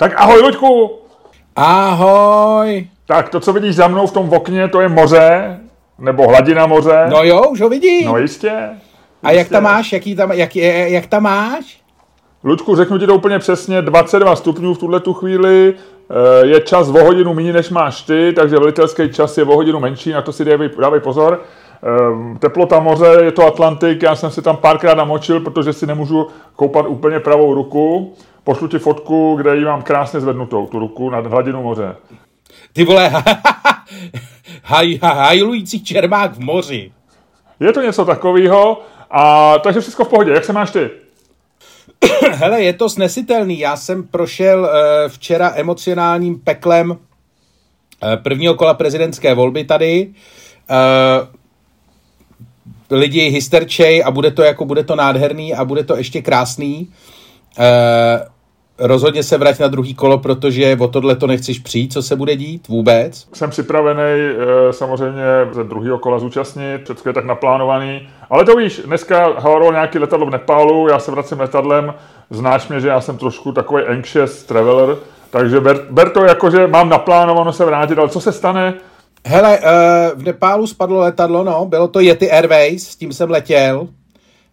Tak ahoj, Luďku! Ahoj! Tak to, co vidíš za mnou v tom okně, to je moře, nebo hladina moře. No jo, už ho vidím. No jistě. A jak tam máš? Jaký tam, jak, jak tam máš? Luďku, řeknu ti to úplně přesně, 22 stupňů v tuhle tu chvíli, eh, je čas o hodinu méně, než máš ty, takže velitelský čas je o hodinu menší, na to si dávej, dávej pozor. Eh, teplota moře, je to Atlantik, já jsem si tam párkrát namočil, protože si nemůžu koupat úplně pravou ruku. Pošlu ti fotku, kde ji mám krásně zvednutou, tu ruku nad hladinu moře. Ty vole, haj, hajlující čermák v moři. Je to něco takového, a takže všechno v pohodě. Jak se máš ty? Hele, je to snesitelný. Já jsem prošel uh, včera emocionálním peklem uh, prvního kola prezidentské volby tady. Uh, lidi hysterčej a bude to jako bude to nádherný a bude to ještě krásný. Uh, rozhodně se vrať na druhý kolo, protože o tohle to nechceš přijít, co se bude dít vůbec. Jsem připravený eh, samozřejmě ze druhého kola zúčastnit, všechno je tak naplánovaný. Ale to víš, dneska havarovalo nějaký letadlo v Nepálu, já se vracím letadlem, znáš mě, že já jsem trošku takový anxious traveler, takže ber, ber to jako, že mám naplánováno se vrátit, ale co se stane, Hele, uh, v Nepálu spadlo letadlo, no, bylo to Yeti Airways, s tím jsem letěl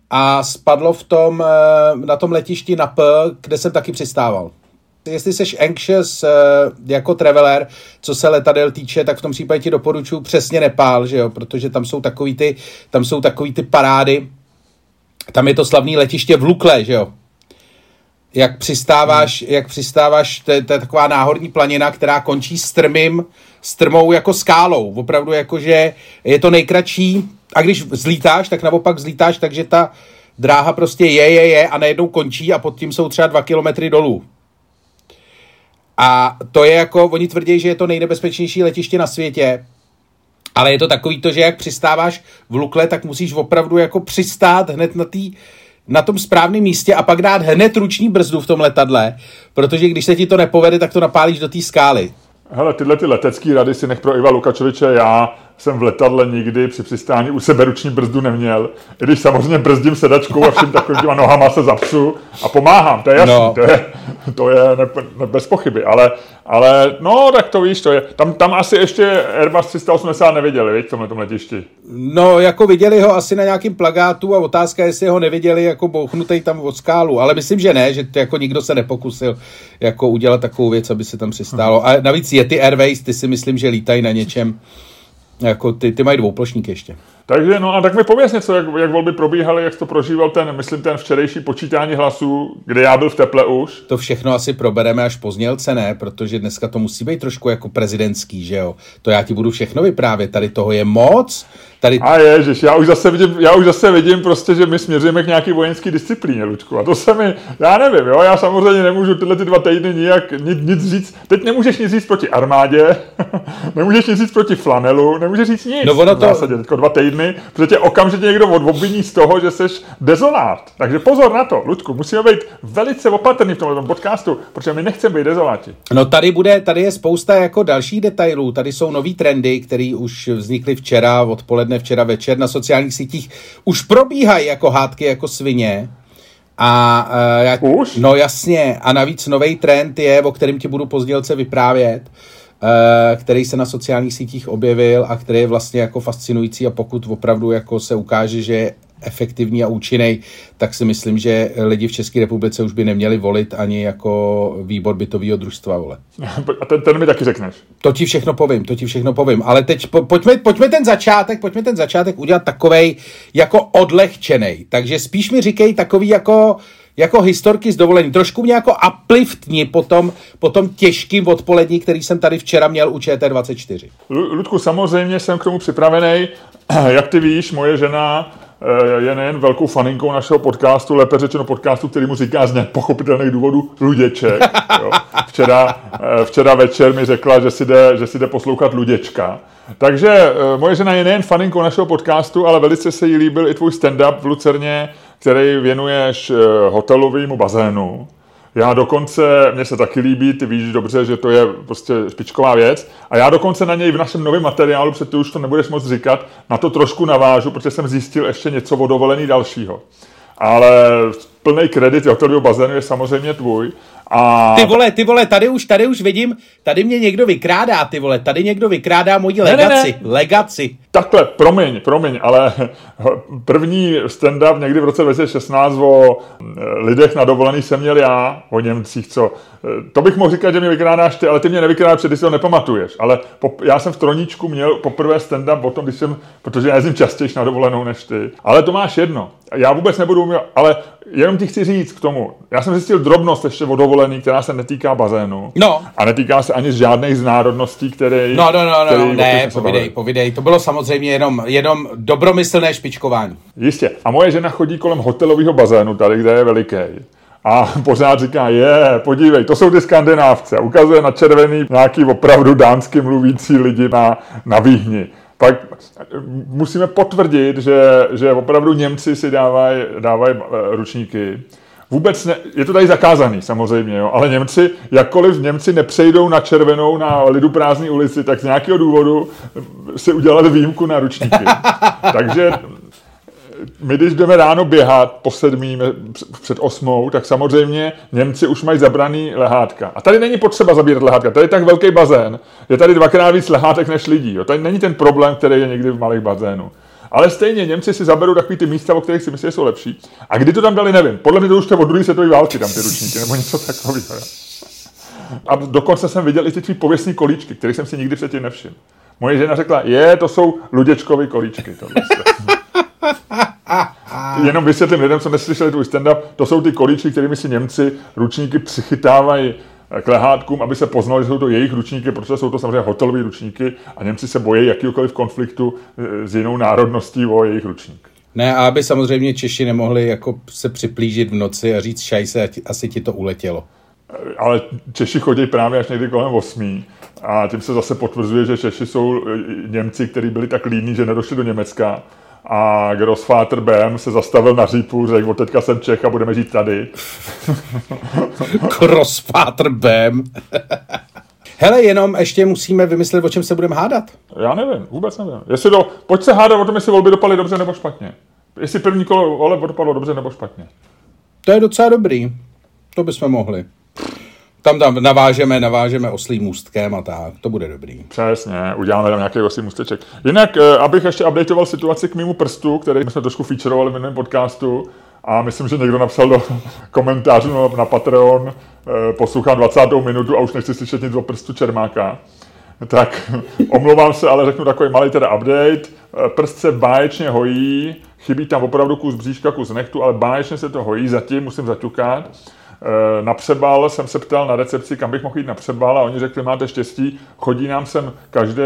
a spadlo v tom, uh, na tom letišti na P, kde jsem taky přistával. Jestli jsi anxious uh, jako traveler, co se letadel týče, tak v tom případě ti doporučuji přesně Nepál, že jo, protože tam jsou takový ty, tam jsou takový ty parády, tam je to slavný letiště v Lukle, že jo, jak přistáváš, hmm. jak přistáváš, to je, to je taková náhorní planina, která končí strmým, strmou jako skálou. Opravdu jako, že je to nejkratší a když zlítáš, tak naopak zlítáš, takže ta dráha prostě je, je, je a najednou končí a pod tím jsou třeba dva kilometry dolů. A to je jako, oni tvrdí, že je to nejnebezpečnější letiště na světě, ale je to takový to, že jak přistáváš v Lukle, tak musíš opravdu jako přistát hned na té na tom správném místě a pak dát hned ruční brzdu v tom letadle, protože když se ti to nepovede, tak to napálíš do té skály. Hele, tyhle ty letecké rady si nech pro Iva Lukačoviče. Já jsem v letadle nikdy při přistání u sebe ruční brzdu neměl. I když samozřejmě brzdím sedačkou a všem takovým těma nohama se zapsu a pomáhám, to je jasný, no. to je, to je ne, ne, bez pochyby, ale, ale no, tak to víš, to je. Tam, tam asi ještě Airbus 380 neviděli, víš, v tomhle tom letišti. No, jako viděli ho asi na nějakým plagátu a otázka je, jestli ho neviděli jako bouchnutý tam od skálu, ale myslím, že ne, že to jako nikdo se nepokusil jako udělat takovou věc, aby se tam přistálo. A navíc je ty Airways, ty si myslím, že lítají na něčem, jako ty, ty mají dvouplošník ještě. Takže no a tak mi pověs něco, jak, jak volby probíhaly, jak to prožíval ten, myslím, ten včerejší počítání hlasů, kde já byl v teple už. To všechno asi probereme až pozdělce, ne? Protože dneska to musí být trošku jako prezidentský, že jo? To já ti budu všechno vyprávět, tady toho je moc, Tady... A ježiš, já už, zase vidím, já už zase vidím prostě, že my směřujeme k nějaký vojenský disciplíně, Lučku. A to se mi, já nevím, jo, já samozřejmě nemůžu tyhle ty dva týdny nijak nic, nic říct. Teď nemůžeš nic říct proti armádě, nemůžeš nic říct proti flanelu, nemůžeš říct nic. No ono to... V zásadě, teďko dva týdny, protože tě okamžitě někdo obviní z toho, že jsi dezolát. Takže pozor na to, Lučku, musíme být velice opatrný v tomto podcastu, protože my nechceme být dezoláti. No tady bude, tady je spousta jako dalších detailů, tady jsou nový trendy, které už vznikly včera odpoledne odpoledne, včera večer na sociálních sítích už probíhají jako hádky jako svině. A uh, jak, už? No jasně. A navíc nový trend je, o kterém ti budu pozdělce vyprávět, uh, který se na sociálních sítích objevil a který je vlastně jako fascinující a pokud opravdu jako se ukáže, že efektivní a účinný, tak si myslím, že lidi v České republice už by neměli volit ani jako výbor bytového družstva. Vole. A ten, ten mi taky řekneš. To ti všechno povím, to ti všechno povím. Ale teď po, pojďme, pojďme ten začátek, pojďme ten začátek udělat takovej jako odlehčený. Takže spíš mi říkej takový jako jako historky z dovolení. Trošku mě jako upliftni po tom, po tom těžkým odpolední, který jsem tady včera měl u ČT24. Ludku, samozřejmě jsem k tomu připravený. Jak ty víš, moje žena Eh, je nejen velkou faninkou našeho podcastu, lépe řečeno podcastu, který mu říká z nepochopitelných důvodů Luděček. Jo. Včera, eh, včera večer mi řekla, že si, jde, že si jde poslouchat Luděčka. Takže eh, moje žena je nejen faninkou našeho podcastu, ale velice se jí líbil i tvůj stand-up v Lucerně, který věnuješ hotelovému bazénu. Já dokonce, mně se taky líbí, ty víš dobře, že to je prostě špičková věc. A já dokonce na něj v našem novém materiálu, protože ty už to nebudeš moc říkat, na to trošku navážu, protože jsem zjistil ještě něco o dalšího. Ale plný kredit hotelového bazénu je samozřejmě tvůj. A... Ty vole, ty vole, tady už, tady už vidím, tady mě někdo vykrádá, ty vole, tady někdo vykrádá moji legaci, ne, ne. legaci. Takhle, promiň, promiň, ale první stand-up někdy v roce 2016 o lidech na dovolený jsem měl já, o Němcích, co, to bych mohl říkat, že mě vykrádáš ty, ale ty mě nevykrádáš, protože ty si ho nepamatuješ, ale po, já jsem v Troníčku měl poprvé stand-up o tom, když jsem, protože já jezdím častěji na dovolenou než ty, ale to máš jedno, já vůbec nebudu, ale jenom ti chci říct k tomu, já jsem zjistil drobnost ještě o dovolený, která se netýká bazénu. No. A netýká se ani z žádných z národností, které. No, no, no, no, ne, povidej, povidej. To bylo samozřejmě jenom, jenom dobromyslné špičkování. Jistě. A moje žena chodí kolem hotelového bazénu tady, kde je veliký. A pořád říká, je, podívej, to jsou ty skandinávce. Ukazuje na červený nějaký opravdu dánsky mluvící lidi na, na výhni pak musíme potvrdit, že, že opravdu Němci si dávají dávaj eh, ručníky. Vůbec ne, je to tady zakázaný samozřejmě, jo, ale Němci, jakkoliv Němci nepřejdou na červenou na lidu prázdné ulici, tak z nějakého důvodu si udělali výjimku na ručníky. Takže my když jdeme ráno běhat po sedmý, před osmou, tak samozřejmě Němci už mají zabraný lehátka. A tady není potřeba zabírat lehátka, tady je tak velký bazén, je tady dvakrát víc lehátek než lidí. Jo. Tady není ten problém, který je někdy v malých bazénu. Ale stejně Němci si zaberou takový ty místa, o kterých si myslí, že jsou lepší. A kdy to tam dali, nevím. Podle mě to už je od druhé světové války tam ty ručníky, nebo něco takového. A dokonce jsem viděl i ty tvý pověstní kolíčky, které jsem si nikdy předtím nevšiml. Moje žena řekla, je, to jsou Luděčkovy kolíčky. Tohle. Jenom vysvětlím lidem, co neslyšeli tvůj stand-up, to jsou ty kolíčky, kterými si Němci ručníky přichytávají k lehátkům, aby se poznali, že jsou to jejich ručníky, protože jsou to samozřejmě hotelové ručníky a Němci se bojí jakýkoliv konfliktu eh, s jinou národností o jejich ručník. Ne, a aby samozřejmě Češi nemohli jako se připlížit v noci a říct šajse, asi ti to uletělo. Eh, ale Češi chodí právě až někdy kolem 8. A tím se zase potvrzuje, že Češi jsou eh, Němci, kteří byli tak líní, že nedošli do Německa a Grossvater Bem se zastavil na řípu, řekl, od teďka jsem Čech a budeme žít tady. Grossvater Bem. Hele, jenom ještě musíme vymyslet, o čem se budeme hádat. Já nevím, vůbec nevím. Jestli do, pojď se hádat o tom, jestli volby dopadly dobře nebo špatně. Jestli první kolo voleb dopadlo dobře nebo špatně. To je docela dobrý. To bychom mohli tam, tam navážeme, navážeme oslým můstkem a tak, to bude dobrý. Přesně, uděláme tam nějaký oslý můsteček. Jinak, eh, abych ještě updateoval situaci k mému prstu, který jsme trošku featureovali v minulém podcastu, a myslím, že někdo napsal do komentářů na Patreon, eh, poslouchám 20. minutu a už nechci slyšet nic o prstu Čermáka. Tak omlouvám se, ale řeknu takový malý teda update. Eh, prst se báječně hojí, chybí tam opravdu kus bříška, kus nechtu, ale báječně se to hojí, zatím musím zaťukat. Eh, na přebal jsem se ptal na recepci, kam bych mohl jít na přebal a oni řekli, máte štěstí, chodí nám sem každý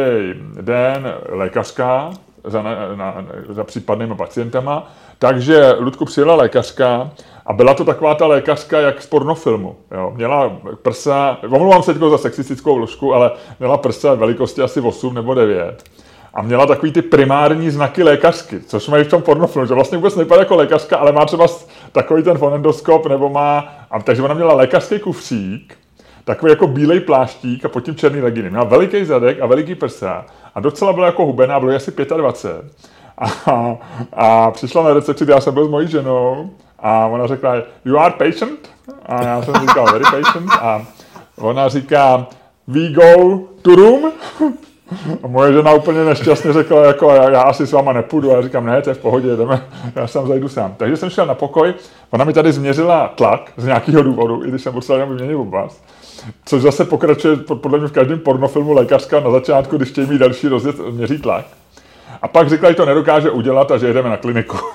den lékařka za, na, na, za případnými pacientama, takže Ludku přijela lékařka a byla to taková ta lékařka jak z pornofilmu. Jo. Měla prsa, omlouvám se za sexistickou vložku, ale měla prsa velikosti asi 8 nebo 9 a měla takový ty primární znaky lékařky, což mají v tom pornofilmu, že vlastně vůbec nevypadá jako lékařka, ale má třeba takový ten fonendoskop, nebo má, a, takže ona měla lékařský kufřík, takový jako bílej pláštík a pod tím černý leginy. Měla veliký zadek a veliký prsa a docela byla jako hubená, bylo asi 25. A, a přišla na recepci, já jsem byl s mojí ženou a ona řekla, you are patient? A já jsem říkal, very patient. A ona říká, we go to room? A moje žena úplně nešťastně řekla, jako já, já asi s váma nepůjdu. A já říkám, ne, to je v pohodě, jdeme, já sám zajdu sám. Takže jsem šel na pokoj, ona mi tady změřila tlak z nějakého důvodu, i když jsem potřeboval jenom vyměnit oblast. Což zase pokračuje podle mě v každém pornofilmu lékařka na začátku, když chtějí mít další rozjet, měří tlak. A pak řekla, že to nedokáže udělat a že jdeme na kliniku.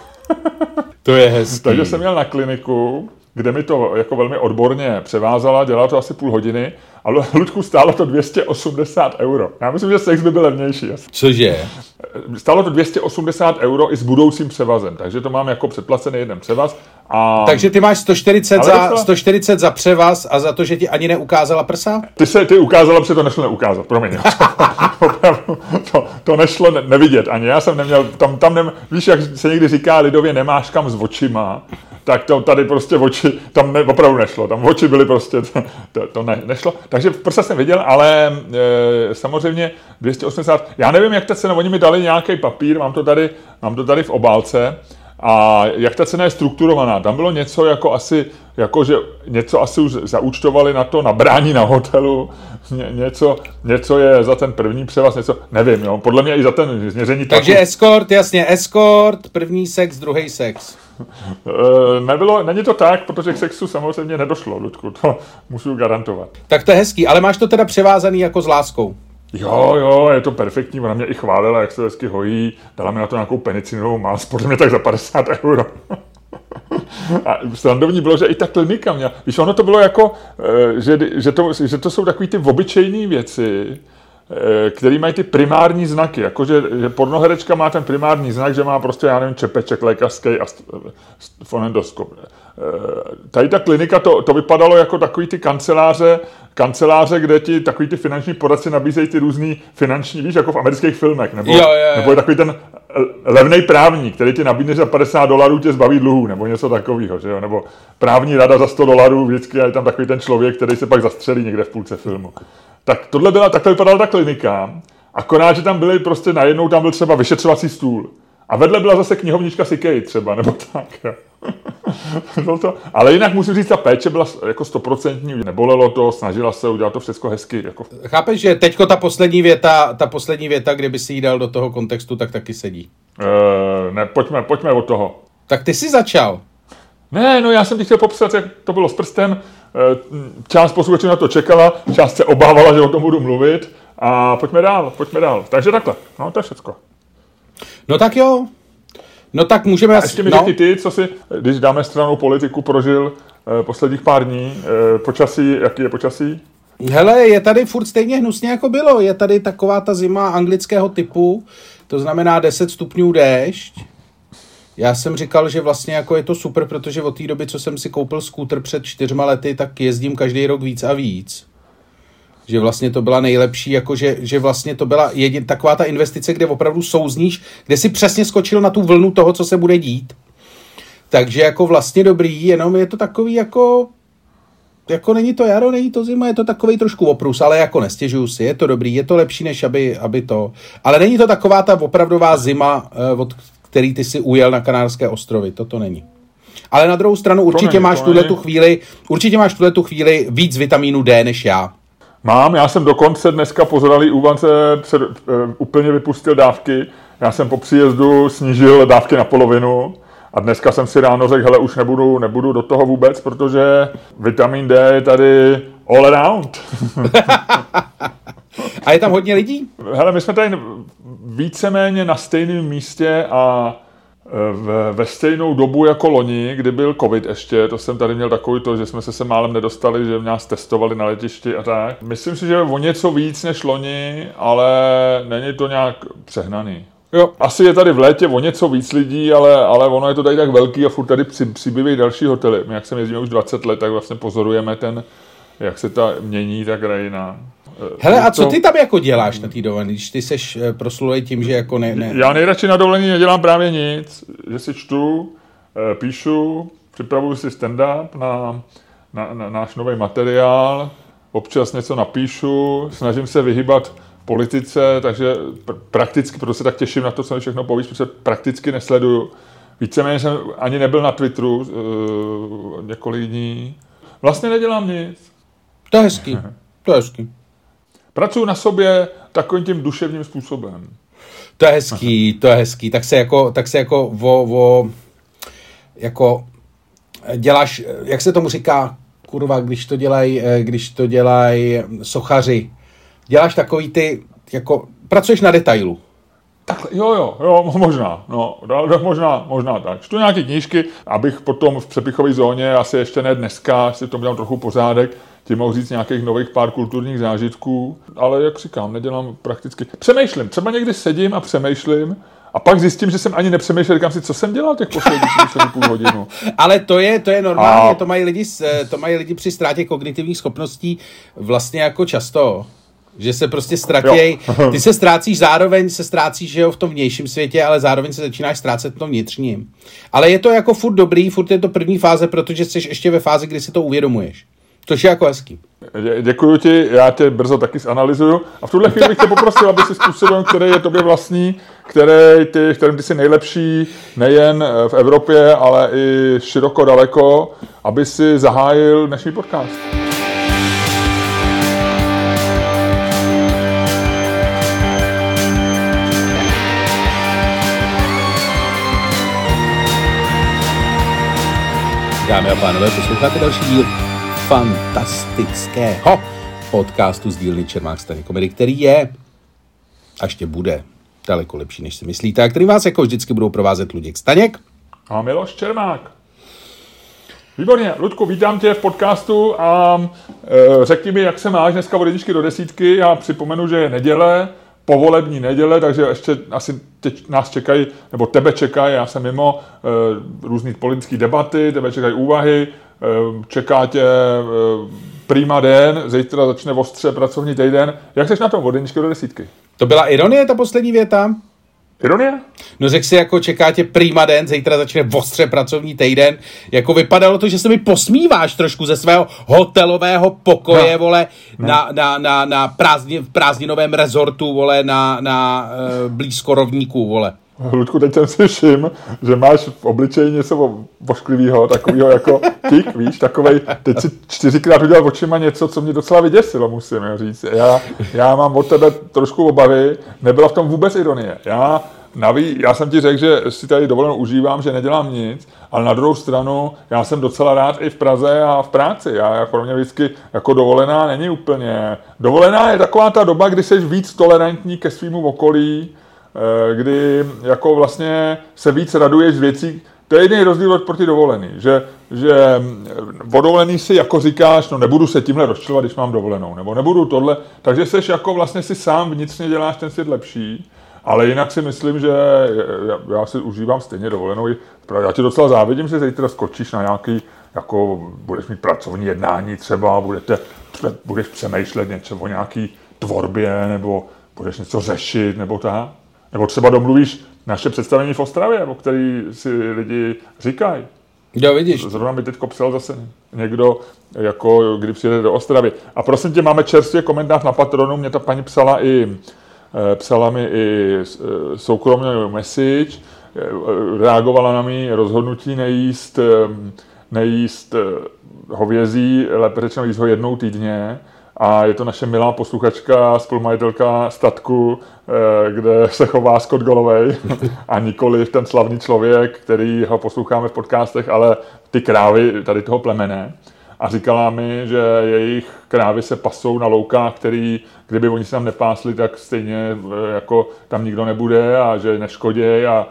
To je hezký. Takže jsem měl na kliniku, kde mi to jako velmi odborně převázala, dělala to asi půl hodiny ale Ludku stálo to 280 euro. Já myslím, že sex by byl levnější. Cože? Stálo to 280 euro i s budoucím převazem, takže to mám jako předplacený jeden převaz. A... Takže ty máš 140 za, to... 140 za převaz a za to, že ti ani neukázala prsa? Ty se ty ukázala, protože to nešlo neukázat, promiň. to, to nešlo ne, nevidět ani. Já jsem neměl, tam, tam nem, víš, jak se někdy říká lidově, nemáš kam s očima, tak to tady prostě oči, tam ne, opravdu nešlo, tam oči byly prostě, to, to, to ne, nešlo. Takže prsa jsem viděl, ale e, samozřejmě 280, já nevím, jak ta cena, oni mi dali nějaký papír, mám to tady, mám to tady v obálce, a jak ta cena je strukturovaná. Tam bylo něco jako asi, jako že něco asi už zaúčtovali na to nabrání na hotelu, Ně, něco, něco je za ten první převaz, něco, nevím, jo, podle mě i za ten změření Takže taku. escort, jasně, escort, první sex, druhý sex. E, nebylo, není to tak, protože k sexu samozřejmě nedošlo, Ludku, to můžu garantovat. Tak to je hezký, ale máš to teda převázaný jako s láskou. Jo, jo, je to perfektní, ona mě i chválila, jak se hezky hojí, dala mi na to nějakou penicinovou más, podle mě tak za 50 euro. A srandovní bylo, že i ta klinika měla, víš, ono to bylo jako, eh, že, že, to, že to jsou takové ty obyčejné věci, eh, který mají ty primární znaky, jakože že pornoherečka má ten primární znak, že má prostě, já nevím, čepeček lékařský a fonendoskop. Eh, tady ta klinika, to, to vypadalo jako takový ty kanceláře, kanceláře, kde ti takový ty finanční poradci nabízejí ty různý finanční, víš, jako v amerických filmech, nebo, jo, jo, jo. nebo je takový ten levný právník, který ti nabídne za 50 dolarů, tě zbaví dluhů, nebo něco takového, že jo? nebo právní rada za 100 dolarů, vždycky je tam takový ten člověk, který se pak zastřelí někde v půlce filmu. Tak tohle byla, takhle vypadala ta klinika, akorát, že tam byly prostě najednou, tam byl třeba vyšetřovací stůl. A vedle byla zase knihovnička Sikej třeba, nebo tak. Jo. to, ale jinak musím říct, ta péče byla jako stoprocentní, nebolelo to, snažila se udělat to všechno hezky. Jako... Chápeš, že teďko ta poslední věta, ta poslední věta, kdyby si ji dal do toho kontextu, tak taky sedí. E, ne, pojďme, pojďme od toho. Tak ty jsi začal. Ne, no já jsem ti chtěl popsat, jak to bylo s prstem. E, část posluchačů na to čekala, část se obávala, že o tom budu mluvit. A pojďme dál, pojďme dál. Takže takhle, no to je všechno. No tak jo, No tak můžeme... A ještě mi no. ty, co si, když dáme stranou politiku, prožil eh, posledních pár dní. Eh, počasí, jaký je počasí? Hele, je tady furt stejně hnusně, jako bylo. Je tady taková ta zima anglického typu, to znamená 10 stupňů déšť. Já jsem říkal, že vlastně jako je to super, protože od té doby, co jsem si koupil skútr před čtyřma lety, tak jezdím každý rok víc a víc že vlastně to byla nejlepší, jako že, že vlastně to byla jedin, taková ta investice, kde opravdu souzníš, kde si přesně skočil na tu vlnu toho, co se bude dít. Takže jako vlastně dobrý, jenom je to takový jako jako není to jaro, není to zima, je to takový trošku oprus, ale jako nestěžuju si, je to dobrý, je to lepší, než aby, aby to. Ale není to taková ta opravdová zima, eh, od který ty si ujel na Kanárské ostrovy, to to není. Ale na druhou stranu určitě není, máš tuhle tu chvíli, určitě máš tuhle tu chvíli víc vitamínu D než já. Mám, já jsem dokonce dneska po zralý úvance před, uh, úplně vypustil dávky. Já jsem po příjezdu snížil dávky na polovinu a dneska jsem si ráno řekl, hele, už nebudu, nebudu do toho vůbec, protože vitamin D je tady all around. a je tam hodně lidí? Hele, my jsme tady víceméně na stejném místě a v, ve stejnou dobu jako loni, kdy byl covid ještě, to jsem tady měl takový to, že jsme se sem málem nedostali, že nás testovali na letišti a tak. Myslím si, že o něco víc než loni, ale není to nějak přehnaný. Jo, asi je tady v létě o něco víc lidí, ale, ale ono je to tady tak velký a furt tady při, přibývají další hotely. My, jak jsem jezdil už 20 let, tak vlastně pozorujeme ten, jak se ta mění ta krajina. Hele, a co ty tam jako děláš na té dovolené, když ty seš eh, proslulej tím, že jako ne, ne... Já nejradši na dovolení nedělám právě nic, že si čtu, eh, píšu, připravuju si stand-up na, na, na náš nový materiál, občas něco napíšu, snažím se vyhybat politice, takže pr- prakticky, proto se tak těším na to, co mi všechno povíš, protože prakticky nesleduju. Víceméně jsem ani nebyl na Twitteru uh, několik dní. Vlastně nedělám nic. To je hezký, to je hezký. Pracuji na sobě takovým tím duševním způsobem. To je hezký, to je hezký. Tak se jako, tak se jako vo, vo, jako děláš, jak se tomu říká, kurva, když to dělají, když to dělají sochaři. Děláš takový ty, jako, pracuješ na detailu. Tak, jo, jo, jo, možná, no, možná, možná tak. Čtu nějaké knížky, abych potom v přepichové zóně, asi ještě ne dneska, si to udělám trochu pořádek, ti mohu říct nějakých nových pár kulturních zážitků, ale jak říkám, nedělám prakticky. Přemýšlím, třeba někdy sedím a přemýšlím, a pak zjistím, že jsem ani nepřemýšlel, říkám si, co jsem dělal těch posledních půl hodinu. Ale to je, to je normálně, a... to, mají lidi, to mají lidi při ztrátě kognitivních schopností vlastně jako často. Že se prostě ztratěj, ty se ztrácíš zároveň, se ztrácíš že jo, v tom vnějším světě, ale zároveň se začínáš ztrácet v tom vnitřním. Ale je to jako furt dobrý, furt je to první fáze, protože jsi ještě ve fázi, kdy si to uvědomuješ. Což je jako hezký. Děkuji ti, já tě brzo taky zanalizuju. A v tuhle chvíli bych tě poprosil, aby si způsobil, který je tobě vlastní, který ty, kterým ty jsi nejlepší nejen v Evropě, ale i široko daleko, aby si zahájil dnešní podcast. Dámy a pánové, posloucháte další díl fantastického podcastu z dílny Čermák Stany komedy, který je a ještě bude daleko lepší, než si myslíte, a který vás jako vždycky budou provázet Luděk Staněk. A Miloš Čermák. Výborně, Ludku, vítám tě v podcastu a e, řekni mi, jak se máš dneska od jedničky do desítky. Já připomenu, že je neděle, povolební neděle, takže ještě asi teď nás čekají, nebo tebe čekají, já jsem mimo e, různý politické debaty, tebe čekají úvahy, e, čeká tě e, prima den, zítra začne ostře pracovní týden. Jak jsi na tom od do desítky? To byla ironie, ta poslední věta? Ironie? No řekl si, jako čeká tě prima den, zítra začne ostře pracovní týden. Jako vypadalo to, že se mi posmíváš trošku ze svého hotelového pokoje, no. vole, no. na, na, na, na prázdni, v prázdninovém rezortu, vole, na, na uh, blízko rovníků, vole. Ludku, teď jsem si všim, že máš v obličeji něco vošklivého, takového jako tik, víš, takovej, teď si čtyřikrát udělal očima něco, co mě docela vyděsilo, musím říct. Já, já mám od tebe trošku obavy, nebyla v tom vůbec ironie. Já Naví, já jsem ti řekl, že si tady dovolenou užívám, že nedělám nic, ale na druhou stranu já jsem docela rád i v Praze a v práci. Já pro mě vždycky jako dovolená není úplně. Dovolená je taková ta doba, kdy jsi víc tolerantní ke svýmu okolí, kdy jako vlastně se víc raduješ z věcí, to je jediný rozdíl proti dovolený, že, že o dovolený si jako říkáš, no nebudu se tímhle rozčilovat, když mám dovolenou, nebo nebudu tohle, takže seš jako vlastně si sám vnitřně děláš ten svět lepší, ale jinak si myslím, že já, já si užívám stejně dovolenou. Já ti docela závidím, že zítra skočíš na nějaký, jako budeš mít pracovní jednání třeba, budete, budeš přemýšlet něco o nějaký tvorbě, nebo budeš něco řešit, nebo tak. Nebo třeba domluvíš naše představení v Ostravě, o který si lidi říkají. Jo, vidíš. Zrovna mi teď psal zase někdo, jako kdy přijede do Ostravy. A prosím tě, máme čerstvě komentář na Patronu, mě ta paní psala i, eh, psala mi i eh, soukromně message, eh, reagovala na mý rozhodnutí nejíst, nejíst hovězí, lépe řečeno jíst ho jednou týdně, a je to naše milá posluchačka, spolumajitelka statku, eh, kde se chová Scott Golovej a nikoli ten slavný člověk, který ho posloucháme v podcastech, ale ty krávy tady toho plemene. A říkala mi, že jejich krávy se pasou na loukách, který, kdyby oni se tam nepásli, tak stejně eh, jako tam nikdo nebude a že neškodí a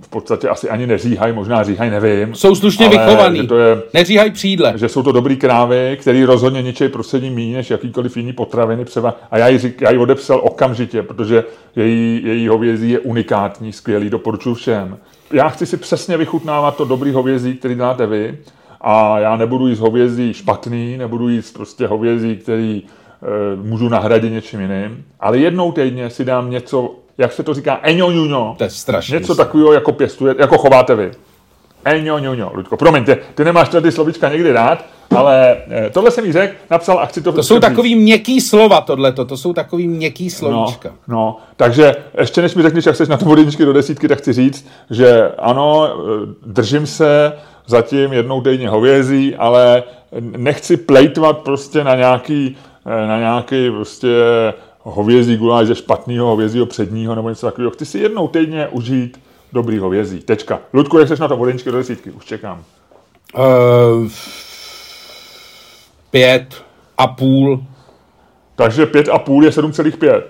v podstatě asi ani neříhají, možná říhají, nevím. Jsou slušně vychovaný. To je, neříhají přídle. Že jsou to dobrý krávy, který rozhodně ničej prostředí méně než jakýkoliv jiný potraviny. Třeba, a já ji, řík, já ji odepsal okamžitě, protože její, její hovězí je unikátní, skvělý, doporučuji všem. Já chci si přesně vychutnávat to dobrý hovězí, který dáte vy. A já nebudu jíst hovězí špatný, nebudu jíst prostě hovězí, který e, můžu nahradit něčím jiným. Ale jednou týdně si dám něco jak se to říká, eňo ňuňo. To je strašně. Něco takového jako pěstuje, jako chováte vy. Eňo ňuňo, Ludko. Promiňte, ty nemáš ty slovíčka někdy rád, ale eh, tohle jsem jí řekl, napsal a chci to To jsou takový měkký slova tohleto, to jsou takový měkký slovíčka. No, no, takže ještě než mi řekneš, jak jsi na tom jedničky do desítky, tak chci říct, že ano, eh, držím se zatím jednou týdně hovězí, ale nechci plejtvat prostě na nějaký, eh, na nějaký prostě hovězí guláš ze špatného hovězího předního nebo něco takového. Chci si jednou týdně užít dobrý hovězí. Tečka. Ludku, jak jsi na to vodenčky do desítky? Už čekám. Uh, pět a půl. Takže pět a půl je 7,5.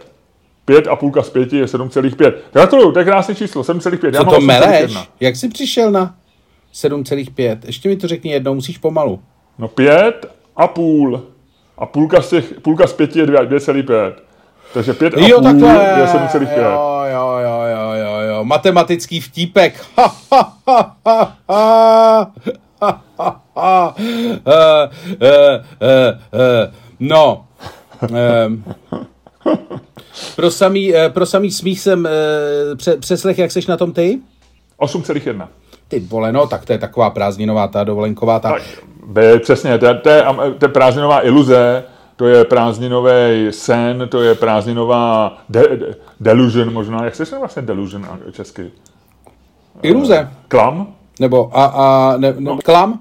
Pět a půlka z pěti je 7,5. Gratuluju, to je krásné číslo, 7,5. Co to meleš? Jak jsi přišel na 7,5? Ještě mi to řekni jednou, musíš pomalu. No pět a půl. A půlka z, těch, půlka z pěti je 2,5. Takže 5 a jo, půl takhle. je 7,5. Jo, jo, jo, jo, jo, jo. Matematický vtípek. no. pro, samý, pro samý smích jsem přeslech, jak seš na tom ty? 8,1. Ty vole, no, tak to je taková prázdninová ta dovolenková ta. Tak, B, přesně, to je, to, je, to je prázdninová iluze, to je prázdninový sen, to je prázdninová de, de, delusion možná, jak se říká vlastně delusion česky? Iluze. Klam? Nebo a, a ne, ne, no. klam?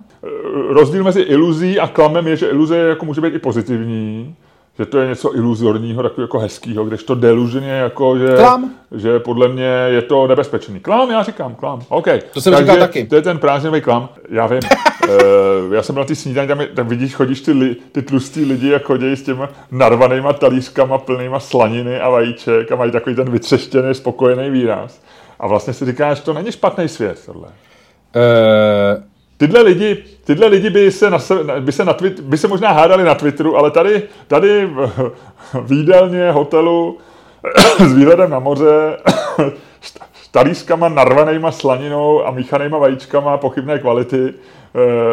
Rozdíl mezi iluzí a klamem je, že iluze jako může být i pozitivní, že to je něco iluzorního, takového jako hezkého, když to delusion je jako, že, klam. že podle mě je to nebezpečný. Klam, já říkám, klam, OK. To jsem říkal taky. To je ten prázdnový klam, já vím. uh, já jsem byl na ty snídaní, tam, tam vidíš, chodíš ty, li, ty tlustý lidi, jak chodí s těma narvanýma talířkama plnýma slaniny a vajíček a mají takový ten vytřeštěný, spokojený výraz. A vlastně si říkáš, to není špatný svět, tohle. Uh... Tyhle lidi, tyhle lidi by se, na, by, se na twit, by se možná hádali na Twitteru, ale tady, tady v, v jídelně, hotelu s výhledem na moře s talířkama narvanýma slaninou a míchanýma vajíčkama pochybné kvality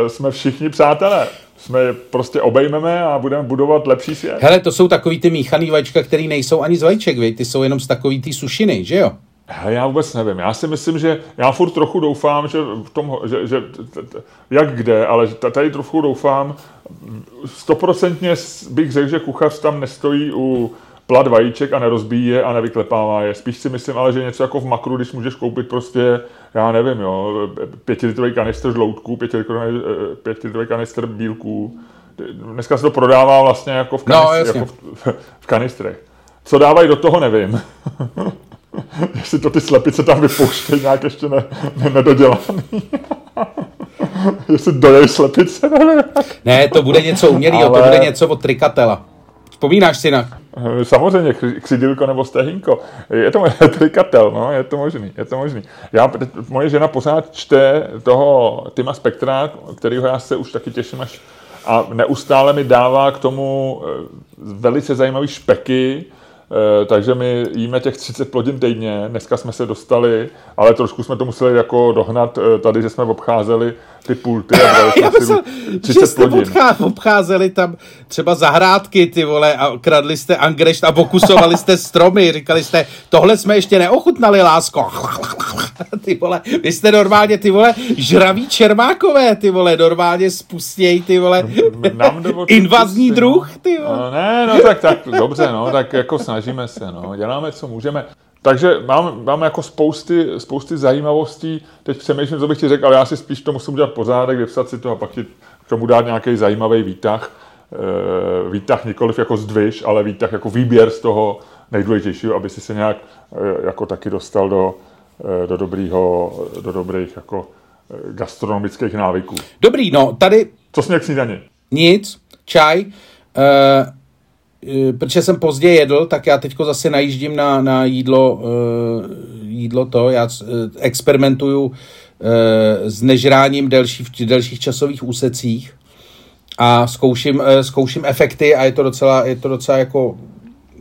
jsme všichni přátelé. Jsme prostě obejmeme a budeme budovat lepší svět. Hele, to jsou takový ty míchaný vajíčka, které nejsou ani z vajíček, vej? ty jsou jenom z takový ty sušiny, že jo? Já vůbec nevím. Já si myslím, že já furt trochu doufám, že v tom, že, že jak kde, ale tady trochu doufám, stoprocentně bych řekl, že kuchař tam nestojí u plat vajíček a nerozbíjí je a nevyklepává je. Spíš si myslím, ale že něco jako v makru, když můžeš koupit prostě, já nevím, jo, pětilitrový kanistr žloutku, pětilitrový, pětilitrový kanistr bílků. Dneska se to prodává vlastně jako v, kanistr, no, jako v, v kanistrech. Co dávají do toho, nevím. Jestli to ty slepice tam vypouštějí nějak ještě ne, ne, nedodělaný. Jestli dojej slepice, nevím. Ne, to bude něco umělého, Ale... to bude něco od Trikatela. Vzpomínáš si na? Samozřejmě, křidilko nebo stehinko. Je to trikatel, no, je to možný, je to možný. Já, moje žena pořád čte toho Tima Spektra, kterýho já se už taky těším až a neustále mi dává k tomu eh, velice zajímavý špeky, Eh, takže my jíme těch 30 plodin týdně, dneska jsme se dostali, ale trošku jsme to museli jako dohnat eh, tady, že jsme obcházeli ty pulty a brali jsme myslel, 30 že jste plodin. obcházeli tam třeba zahrádky, ty vole, a kradli jste angrešt a pokusovali jste stromy, říkali jste, tohle jsme ještě neochutnali, lásko. ty vole, vy jste normálně, ty vole, žraví čermákové, ty vole, normálně spustěj, ty vole, Nám invazní druh, ty vole. No, ne, no tak, tak, dobře, no, tak jako snažíme se, no, děláme, co můžeme. Takže mám, mám jako spousty, spousty zajímavostí. Teď přemýšlím, co bych ti řekl, ale já si spíš to musím udělat pořádek, vypsat si to a pak ti k tomu dát nějaký zajímavý výtah. E, výtah nikoliv jako zdviž, ale výtah jako výběr z toho nejdůležitějšího, aby si se nějak e, jako taky dostal do, e, do, dobrýho, do dobrých jako gastronomických návyků. Dobrý, no tady... Co jsi měl k snídani? Nic, čaj. Eh, protože jsem pozdě jedl, tak já teďko zase najíždím na, na jídlo, uh, jídlo to, já uh, experimentuju s nežráním delší, v delších časových úsecích a zkouším, zkouším efekty a je to docela, je to docela jako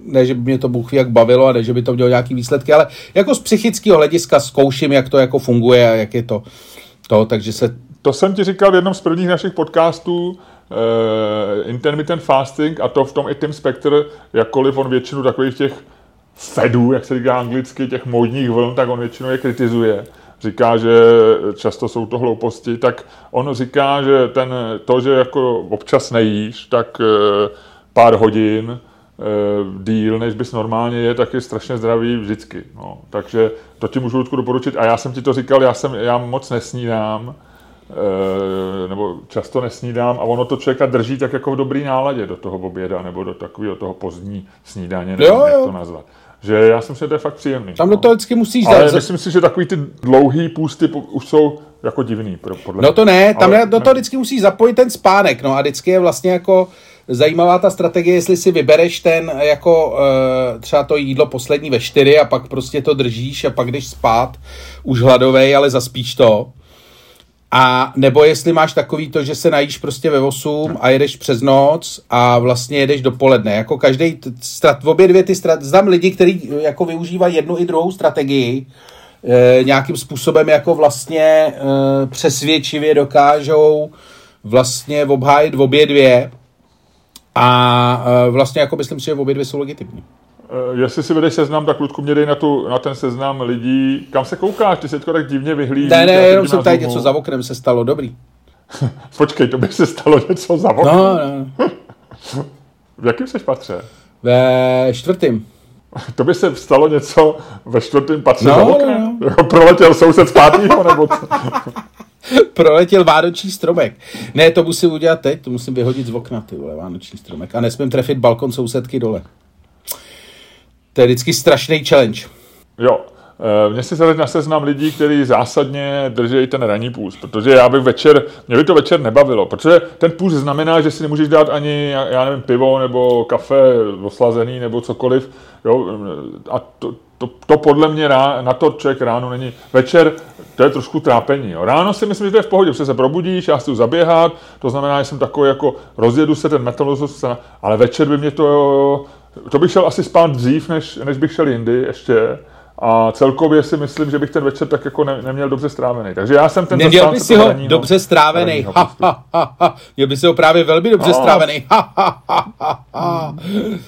ne, že by mě to Bůh jak bavilo a ne, že by to mělo nějaký výsledky, ale jako z psychického hlediska zkouším, jak to jako funguje a jak je to to, takže se... To jsem ti říkal v jednom z prvních našich podcastů, intermittent fasting a to v tom i Tim Spector, jakkoliv on většinu takových těch fedů, jak se říká anglicky, těch módních vln, tak on většinou je kritizuje. Říká, že často jsou to hlouposti, tak on říká, že ten, to, že jako občas nejíš, tak uh, pár hodin uh, díl, než bys normálně je, tak je strašně zdravý vždycky. No. Takže to ti můžu doporučit. A já jsem ti to říkal, já, jsem, já moc nesnídám, Eh, nebo často nesnídám a ono to člověka drží tak jako v dobrý náladě do toho oběda nebo do takového toho pozdní snídaně, nevím, jo, jo. jak to nazvat. Že já si myslím, že to je fakt příjemný. Tam do toho vždycky musíš Ale za... myslím si, že takový ty dlouhý půsty už jsou jako divný. Podle no to ne, tam Ale, do toho vždycky musíš zapojit ten spánek, no a vždycky je vlastně jako zajímavá ta strategie, jestli si vybereš ten jako e, třeba to jídlo poslední ve čtyři a pak prostě to držíš a pak jdeš spát už hladovej, ale zaspíš to a nebo jestli máš takový to, že se najíš prostě ve 8 a jedeš přes noc a vlastně jedeš dopoledne. Jako každý, strat, obě dvě ty strat, znám lidi, kteří jako využívají jednu i druhou strategii, e, nějakým způsobem jako vlastně e, přesvědčivě dokážou vlastně obhájit obě dvě a e, vlastně jako myslím si, že obě dvě jsou legitimní. Uh, jestli si vedeš seznam, tak Ludku mě dej na, tu, na ten seznam lidí. Kam se koukáš? Ty se to tak divně vyhlížíš. Ne, ne, jenom jsem tady něco za oknem se stalo, dobrý. Počkej, to by se stalo něco za oknem. No, no. V jakém seš patře? Ve čtvrtým. To by se stalo něco ve čtvrtém patře No, za no, oknem? Jako Proletěl soused z pátýho, nebo co? Proletěl vánoční stromek. Ne, to musím udělat teď, to musím vyhodit z okna, ty vole, vánoční stromek. A nesmím trefit balkon sousedky dole. To je vždycky strašný challenge. Jo, eh, mně si zařadit na seznam lidí, kteří zásadně drží ten ranní půst, protože já bych večer, mě by to večer nebavilo, protože ten půst znamená, že si nemůžeš dát ani, já nevím, pivo nebo kafe oslazený nebo cokoliv, jo, a to, to, to podle mě rá, na to člověk ráno není. Večer to je trošku trápení. Jo. Ráno si myslím, že to je v pohodě, protože se probudíš, já si jdu zaběhat, to znamená, že jsem takový jako rozjedu se ten metabolismus, ale večer by mě to, to bych šel asi spát dřív, než, než bych šel jindy ještě. A celkově si myslím, že bych ten večer tak jako ne, neměl dobře strávený. Takže já jsem ten Neměl by si ho ranního- dobře strávený. Ha, ha, ha, ha. Měl by si ho právě velmi dobře No. strávený. Ha, ha, ha, ha, ha.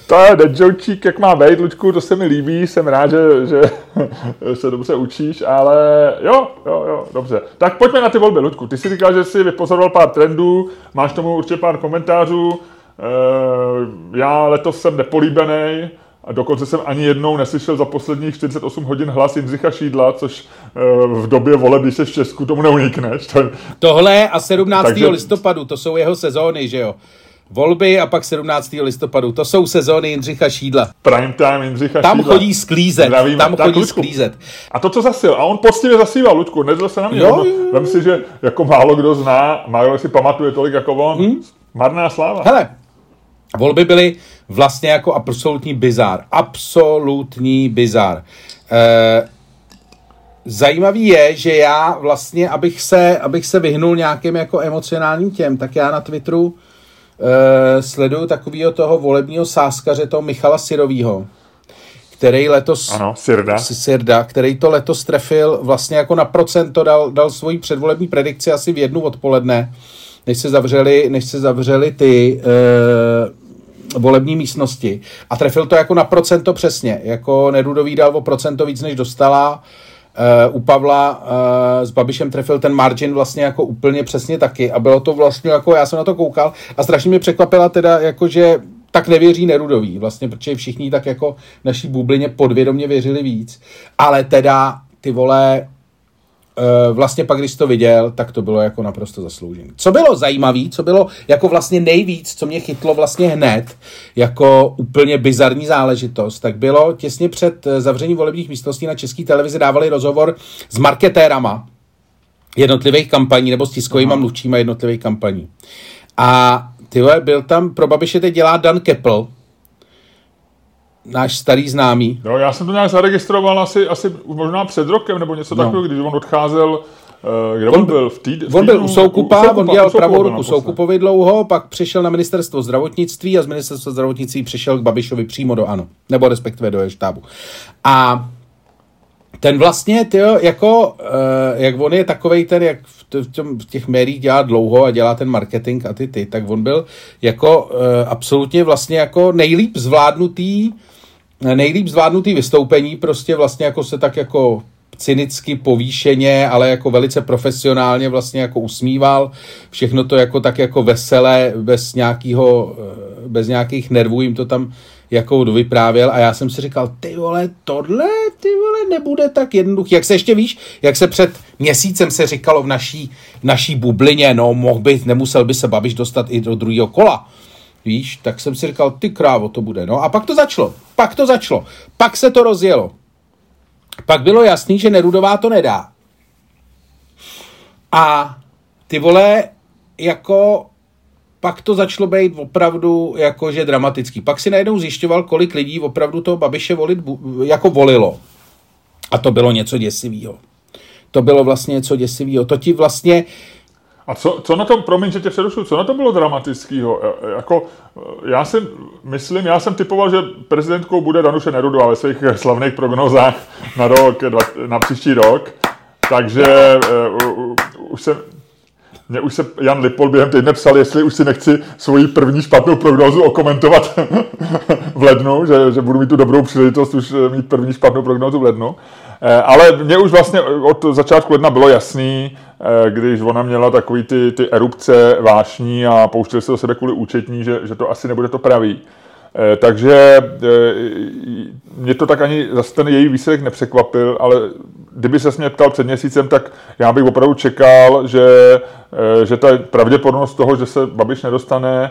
To je deadjočík, jak má být, Luďku, to se mi líbí, jsem rád, že, že se dobře učíš, ale jo, jo, jo, dobře. Tak pojďme na ty volby, Luďku. Ty jsi říkal, že jsi vypozoroval pár trendů, máš tomu určitě pár komentářů. Eh, Já letos jsem nepolíbený, a dokonce jsem ani jednou neslyšel za posledních 48 hodin hlas Jindřicha Šídla, což eh, v době voleb, když jsi v Česku, tomu neunikneš. To Tohle a 17. Takže- listopadu, to jsou jeho sezóny, že jo? Volby a pak 17. listopadu, to jsou sezóny Jindřicha Šídla. prime time Jindřicha Tam Šídla. chodí sklízet, Zdravíme. tam Tak, chodí Luďku. sklízet. A to, co zasil. A on poctivě zasíval, Luďku, nedal se na mě. Jo, jo. Vem si, že jako málo kdo zná, málo si pamatuje tolik jako on. Hmm? Marná sláva. Hele, volby byly vlastně jako absolutní bizár. Absolutní bizár. E, zajímavý je, že já vlastně, abych se, abych se vyhnul nějakým jako emocionálním těm, tak já na Twitteru e, sleduju takového toho volebního sáskaře, toho Michala Sirovýho, který letos... Ano, Sirda. Sirda, který to letos trefil vlastně jako na procento, dal, dal svoji předvolební predikci asi v jednu odpoledne, než se zavřeli, než se zavřeli ty e, volební místnosti. A trefil to jako na procento přesně. Jako Nerudový dal o procento víc, než dostala. E, u Pavla e, s Babišem trefil ten margin vlastně jako úplně přesně taky. A bylo to vlastně jako, já jsem na to koukal a strašně mě překvapila teda jako, že tak nevěří Nerudový, vlastně, protože všichni tak jako naší bublině podvědomě věřili víc. Ale teda ty vole, vlastně pak, když to viděl, tak to bylo jako naprosto zasloužené. Co bylo zajímavé, co bylo jako vlastně nejvíc, co mě chytlo vlastně hned, jako úplně bizarní záležitost, tak bylo těsně před eh, zavřením volebních místností na české televizi dávali rozhovor s marketérama jednotlivých kampaní nebo s tiskovými mluvčíma jednotlivých kampaní. A ty vole, byl tam, pro Babiše teď dělá Dan Keppel, náš starý známý, Jo, já jsem to nějak zaregistroval asi, asi možná před rokem, nebo něco No. takového, když on odcházel, eh, kde on, On- byl? V týd, v On byl u Soukupa, Soukupa, on dělal u pravou ruku. Soukupovi dlouho, pak přišel na ministerstvo zdravotnictví a z ministerstva zdravotnictví přišel k Babišovi přímo do ANO, nebo respektive do jeho štábu. A ten vlastně, tyjo, jako, uh, jak on je takovej ten, jak v, tom, v těch médiích dělá dlouho a dělá ten marketing a ty ty, tak on byl jako uh, absolutně vlastně jako nejlíp zvládnutý, nejlíp zvládnutý vystoupení, prostě vlastně jako se tak jako cynicky, povýšeně, ale jako velice profesionálně vlastně jako usmíval. Všechno to jako tak jako veselé, bez nějakého, eh, bez nějakých nervů jim to tam jako vyprávěl a já jsem si říkal, ty vole, tohle, ty vole, nebude tak jednoduchý. Jak se ještě víš, jak se před měsícem se říkalo v naší, naší bublině, no mohl by, nemusel by se Babiš dostat i do druhého kola. Víš, tak jsem si říkal, ty krávo, to bude. No a pak to začalo, pak to začalo, pak se to rozjelo. Pak bylo jasný, že Nerudová to nedá. A ty vole, jako pak to začalo být opravdu jakože dramatický. Pak si najednou zjišťoval, kolik lidí opravdu toho Babiše volit, jako volilo. A to bylo něco děsivého. To bylo vlastně něco děsivého. To ti vlastně, A co, co na tom, promiň, že tě přerušu, co na to bylo dramatického? E, Jako, e, já si myslím, já jsem typoval, že prezidentkou bude Danuše Nerudová ve svých slavných prognozách na rok, na příští rok. Takže e, už jsem, mě už se Jan Lipol během týdne psal, jestli už si nechci svoji první špatnou prognózu okomentovat v lednu, že, že budu mít tu dobrou příležitost už eh, mít první špatnou prognózu v lednu. Ale mě už vlastně od začátku ledna bylo jasný, když ona měla takový ty, ty erupce vášní a pouštěl se do sebe kvůli účetní, že, že to asi nebude to pravý. Eh, takže eh, mě to tak ani zase ten její výsledek nepřekvapil, ale kdyby se mě ptal před měsícem, tak já bych opravdu čekal, že, eh, že ta pravděpodobnost toho, že se Babiš nedostane,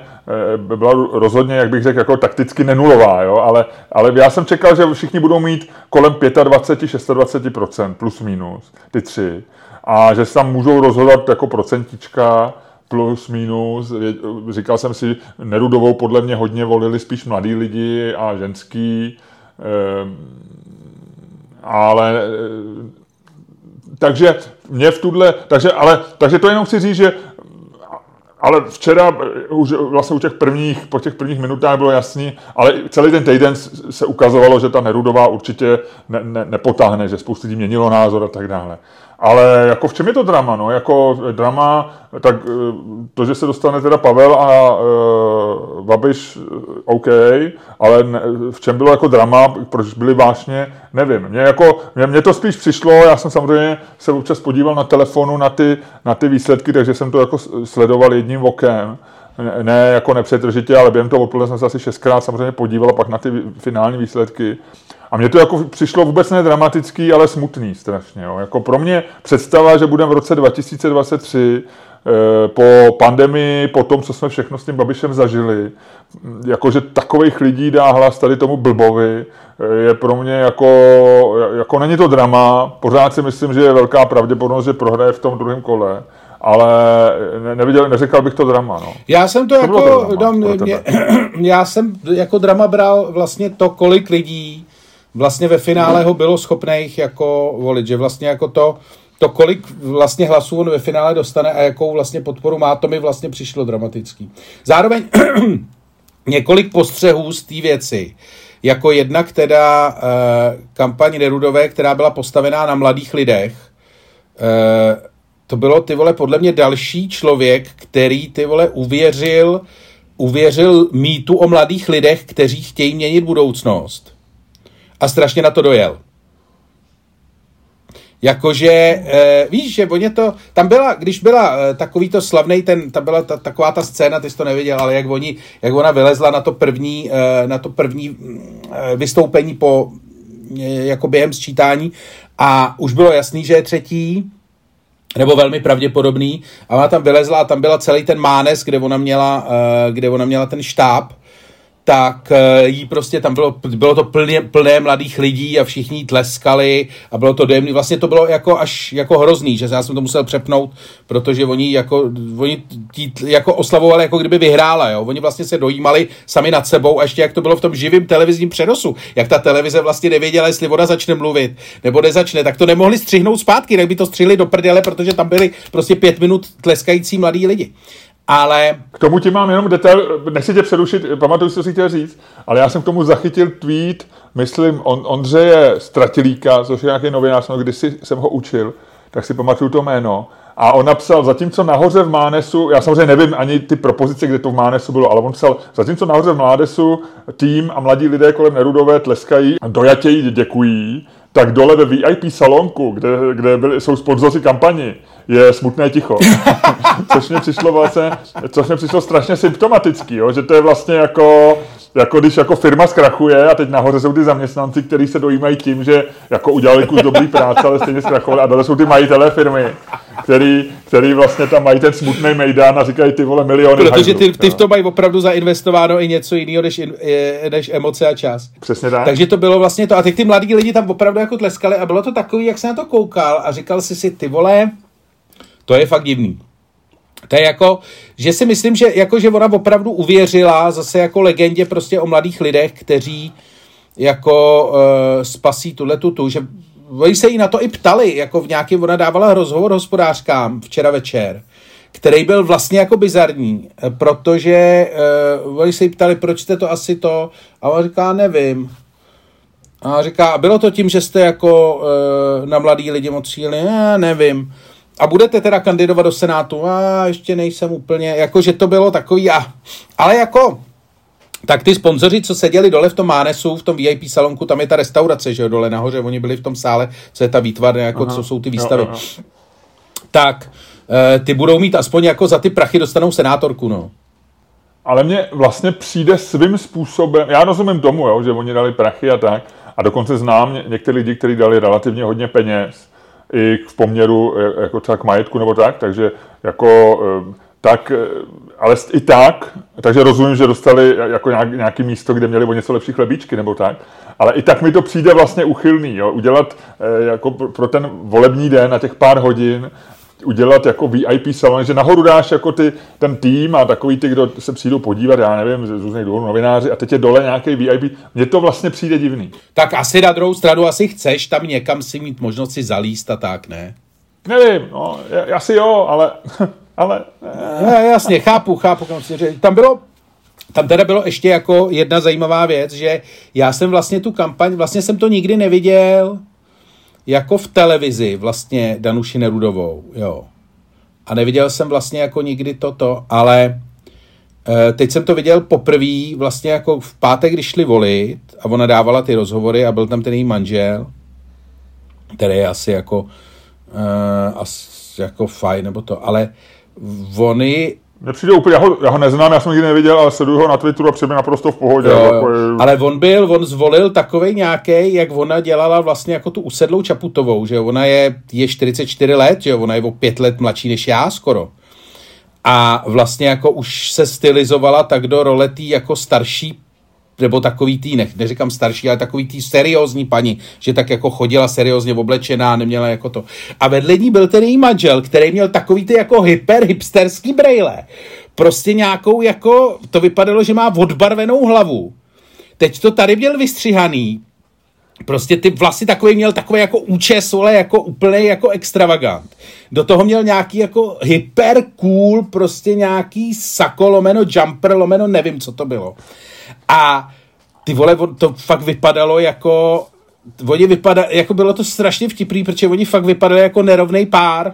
by byla rozhodně, jak bych řekl, jako takticky nenulová, jo? Ale, ale já jsem čekal, že všichni budou mít kolem 25-26% plus minus, ty tři. A že se tam můžou rozhodovat jako procentička, plus, minus. Říkal jsem si, Nerudovou podle mě hodně volili spíš mladí lidi a ženský. Ehm, ale takže mě v tuhle, takže, ale, takže to jenom chci říct, že ale včera už vlastně u těch prvních, po těch prvních minutách bylo jasný, ale celý ten týden se ukazovalo, že ta Nerudová určitě ne, ne, nepotáhne, že spoustu lidí měnilo názor a tak dále. Ale jako v čem je to drama? No? Jako drama, tak eh, to, že se dostane teda Pavel a uh, Babiš, eh, OK, ale ne, v čem bylo jako drama, proč byly vášně, nevím. Mně, jako, mě, to spíš přišlo, já jsem samozřejmě se občas podíval na telefonu na ty, na ty výsledky, takže jsem to jako sledoval jedním okem. Ne, jako nepřetržitě, ale během toho odpoledne jsem se asi šestkrát samozřejmě podíval pak na ty finální výsledky. A mně to jako přišlo vůbec ne dramatický, ale smutný strašně. Jo. Jako pro mě představa, že budeme v roce 2023 eh, po pandemii, po tom, co jsme všechno s tím Babišem zažili, jakože takových lidí dá hlas tady tomu blbovi, eh, je pro mě jako, jako není to drama, pořád si myslím, že je velká pravděpodobnost, že prohraje v tom druhém kole, ale neviděl, neříkal bych to drama. No. Já jsem to, to jako, to drama, dám, mě, já jsem jako drama bral vlastně to, kolik lidí vlastně ve finále ho bylo schopných jako volit, že vlastně jako to, to, kolik vlastně hlasů on ve finále dostane a jakou vlastně podporu má, to mi vlastně přišlo dramatický. Zároveň několik postřehů z té věci. Jako jednak teda e, kampaň Nerudové, která byla postavená na mladých lidech, e, to bylo ty vole podle mě další člověk, který ty vole uvěřil, uvěřil mýtu o mladých lidech, kteří chtějí měnit budoucnost. A strašně na to dojel. Jakože, e, víš, že oni to, tam byla, když byla e, takový to slavný, ten, tam byla ta, taková ta scéna, ty jsi to neviděl, ale jak, oni, jak ona vylezla na to první, e, na to první e, vystoupení po, e, jako během sčítání. A už bylo jasný, že je třetí, nebo velmi pravděpodobný, a ona tam vylezla a tam byla celý ten mánes, kde ona měla, e, kde ona měla ten štáb, tak eh, jí prostě tam bylo, bylo to plně, plné mladých lidí a všichni tleskali a bylo to dojemný. Vlastně to bylo jako až jako hrozný, že já jsem to musel přepnout, protože oni jako, oni tí, jako oslavovali, jako kdyby vyhrála, jo. Oni vlastně se dojímali sami nad sebou a ještě jak to bylo v tom živém televizním přenosu, jak ta televize vlastně nevěděla, jestli voda začne mluvit nebo nezačne, tak to nemohli střihnout zpátky, jak by to střihli do prdele, protože tam byli prostě pět minut tleskající mladí lidi. Ale... K tomu ti mám jenom detail, nechci tě přerušit, pamatuju co jsi chtěl říct, ale já jsem k tomu zachytil tweet, myslím, on, Ondřeje Stratilíka, což je nějaký novinář, no, když jsem ho učil, tak si pamatuju to jméno. A on napsal, zatímco nahoře v Mánesu, já samozřejmě nevím ani ty propozice, kde to v Mánesu bylo, ale on psal, zatímco nahoře v Mánesu tým a mladí lidé kolem Nerudové tleskají, dojatějí děkují, tak dole ve VIP salonku, kde, kde byly, jsou sponzoři kampani, je smutné ticho. což mě přišlo vlastně, což mě přišlo strašně symptomatický, jo? že to je vlastně jako, jako když jako firma zkrachuje a teď nahoře jsou ty zaměstnanci, kteří se dojímají tím, že jako udělali kus dobrý práce, ale stejně zkrachovali a dole jsou ty majitelé firmy, který, který vlastně tam mají ten smutný mejdán a říkají ty vole miliony Protože ty, ty v tom mají opravdu zainvestováno i něco jiného než, než emoce a čas. Přesně tak. Takže to bylo vlastně to. A teď ty mladí lidi tam opravdu jako tleskali a bylo to takový, jak se na to koukal a říkal si si, ty vole, to je fakt divný. To je jako, že si myslím, že, jako, že ona opravdu uvěřila zase jako legendě prostě o mladých lidech, kteří jako uh, spasí tuhle tu, že oni se jí na to i ptali, jako v nějakém, ona dávala rozhovor hospodářkám včera večer, který byl vlastně jako bizarní, protože uh, oni se jí ptali, proč jste to asi to, a on říká, nevím. A říká, bylo to tím, že jste jako uh, na mladý lidi moc cíli? Já nevím. A budete teda kandidovat do Senátu? A ještě nejsem úplně, jako že to bylo takový, a, ale jako, tak ty sponzoři, co seděli dole v tom Mánesu, v tom VIP salonku, tam je ta restaurace, že jo, dole nahoře, oni byli v tom sále, co je ta výtvarna, jako Aha. co jsou ty výstavy. Jo, jo. Tak, e, ty budou mít aspoň jako za ty prachy dostanou senátorku, no. Ale mně vlastně přijde svým způsobem, já rozumím tomu, jo, že oni dali prachy a tak, a dokonce znám ně, některé lidi, kteří dali relativně hodně peněz, i v poměru e, jako třeba k majetku nebo tak, takže jako e, tak, e, ale i tak, takže rozumím, že dostali jako nějak, nějaký místo, kde měli o něco lepší chlebíčky nebo tak, ale i tak mi to přijde vlastně uchylný, jo, udělat jako pro ten volební den na těch pár hodin udělat jako VIP salon, že nahoru dáš jako ty, ten tým a takový ty, kdo se přijdou podívat, já nevím, z různých důvodů novináři a teď je dole nějaký VIP. Mně to vlastně přijde divný. Tak asi na druhou stranu asi chceš tam někam si mít možnost si zalíst a tak, ne? Nevím, no, asi jo, ale... ale ne, jasně, chápu, chápu, kam si říct. Tam bylo tam teda bylo ještě jako jedna zajímavá věc, že já jsem vlastně tu kampaň, vlastně jsem to nikdy neviděl, jako v televizi vlastně Danuši Nerudovou, jo. A neviděl jsem vlastně jako nikdy toto, ale e, teď jsem to viděl poprvé vlastně jako v pátek, když šli volit a ona dávala ty rozhovory a byl tam ten její manžel, který je asi jako, e, asi jako fajn nebo to, ale oni mně přijde úplně, já ho, já ho neznám, já jsem nikdy neviděl, ale sleduju ho na Twitteru a přijde naprosto v pohodě. Jo, jako je... Ale on byl, on zvolil takový nějaký, jak ona dělala vlastně jako tu usedlou Čaputovou, že ona je, je 44 let, že ona je o 5 let mladší než já skoro. A vlastně jako už se stylizovala tak do role tý jako starší nebo takový tý, ne, neříkám starší, ale takový tý seriózní paní, že tak jako chodila seriózně oblečená, neměla jako to. A vedle ní byl ten její manžel, který měl takový ty jako hyper hipsterský brejle. Prostě nějakou jako, to vypadalo, že má odbarvenou hlavu. Teď to tady měl vystřihaný, Prostě ty vlasy takový měl takový jako účes, ale jako úplný jako extravagant. Do toho měl nějaký jako hyper cool, prostě nějaký sako lomeno jumper lomeno, nevím, co to bylo. A ty vole, to fakt vypadalo jako, oni vypada, jako bylo to strašně vtipný, protože oni fakt vypadali jako nerovný pár.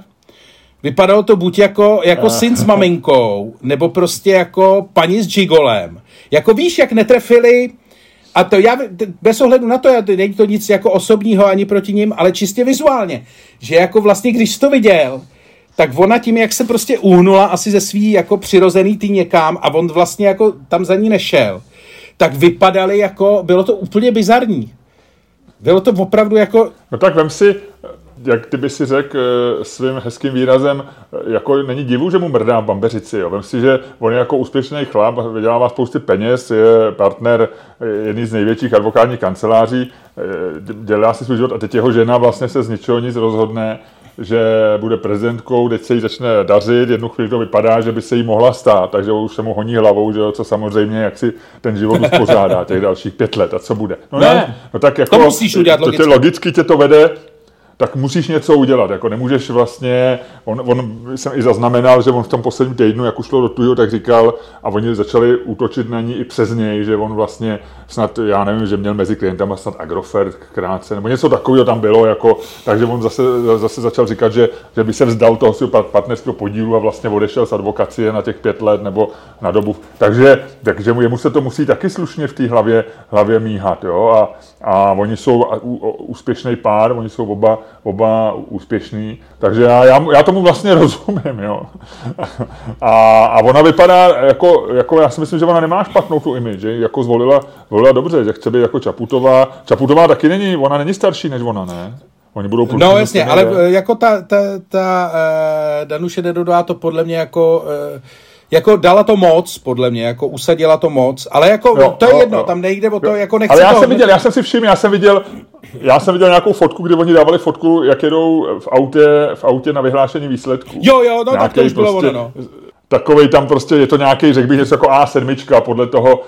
Vypadalo to buď jako, jako syn s maminkou, nebo prostě jako paní s džigolem. Jako víš, jak netrefili, a to já, bez ohledu na to, není to nic jako osobního ani proti ním, ale čistě vizuálně, že jako vlastně, když jsi to viděl, tak ona tím, jak se prostě uhnula asi ze svý jako přirozený tý někam a on vlastně jako tam za ní nešel, tak vypadaly jako, bylo to úplně bizarní. Bylo to opravdu jako... No tak vem si, jak ty by si řekl eh, svým hezkým výrazem, eh, jako není divu, že mu mrdá bambeřici. Jo. Vem si, že on je jako úspěšný chlap, vydělává spousty peněz, je partner eh, jedný z největších advokátních kanceláří, dělá si svůj život a teď jeho žena vlastně se z ničeho nic rozhodne, že bude prezidentkou, teď se jí začne dařit, jednu chvíli to vypadá, že by se jí mohla stát, takže už se mu honí hlavou, že jo, co samozřejmě, jak si ten život uspořádá těch dalších pět let a co bude. No ne, ne no tak jako, to musíš udělat logicky. Tě, logicky tě to vede tak musíš něco udělat. Jako nemůžeš vlastně, on, on jsem i zaznamenal, že on v tom posledním týdnu, jak už šlo do tuju, tak říkal, a oni začali útočit na ní i přes něj, že on vlastně snad, já nevím, že měl mezi klientama snad Agrofert krátce, nebo něco takového tam bylo, jako, takže on zase, zase začal říkat, že, že by se vzdal toho svého partnerského podílu a vlastně odešel z advokacie na těch pět let nebo na dobu. Takže, takže jemu se to musí taky slušně v té hlavě, hlavě míhat. Jo? A, a oni jsou úspěšný pár, oni jsou oba oba úspěšný, takže já, já, já tomu vlastně rozumím, jo. A, a ona vypadá jako, jako, já si myslím, že ona nemá špatnou tu image, že jako zvolila, zvolila dobře, že chce být jako Čaputová. Čaputová taky není, ona není starší než ona, ne? Oni budou No jasně, ale jako ta, ta, ta uh, Danuše Dedodová to podle mě jako uh, jako dala to moc, podle mě, jako usadila to moc, ale jako jo, to je jo, jedno, jo. tam nejde o to, jo. jako nechci Ale já to, jsem viděl, já jsem si všiml, já jsem viděl, já jsem viděl nějakou fotku, kdy oni dávali fotku, jak jedou v autě, v autě na vyhlášení výsledků. Jo, jo, no Nějaký tak to už bylo prostě, ono, no. Takový tam prostě, je to nějaký, řekl bych, něco jako A7, podle toho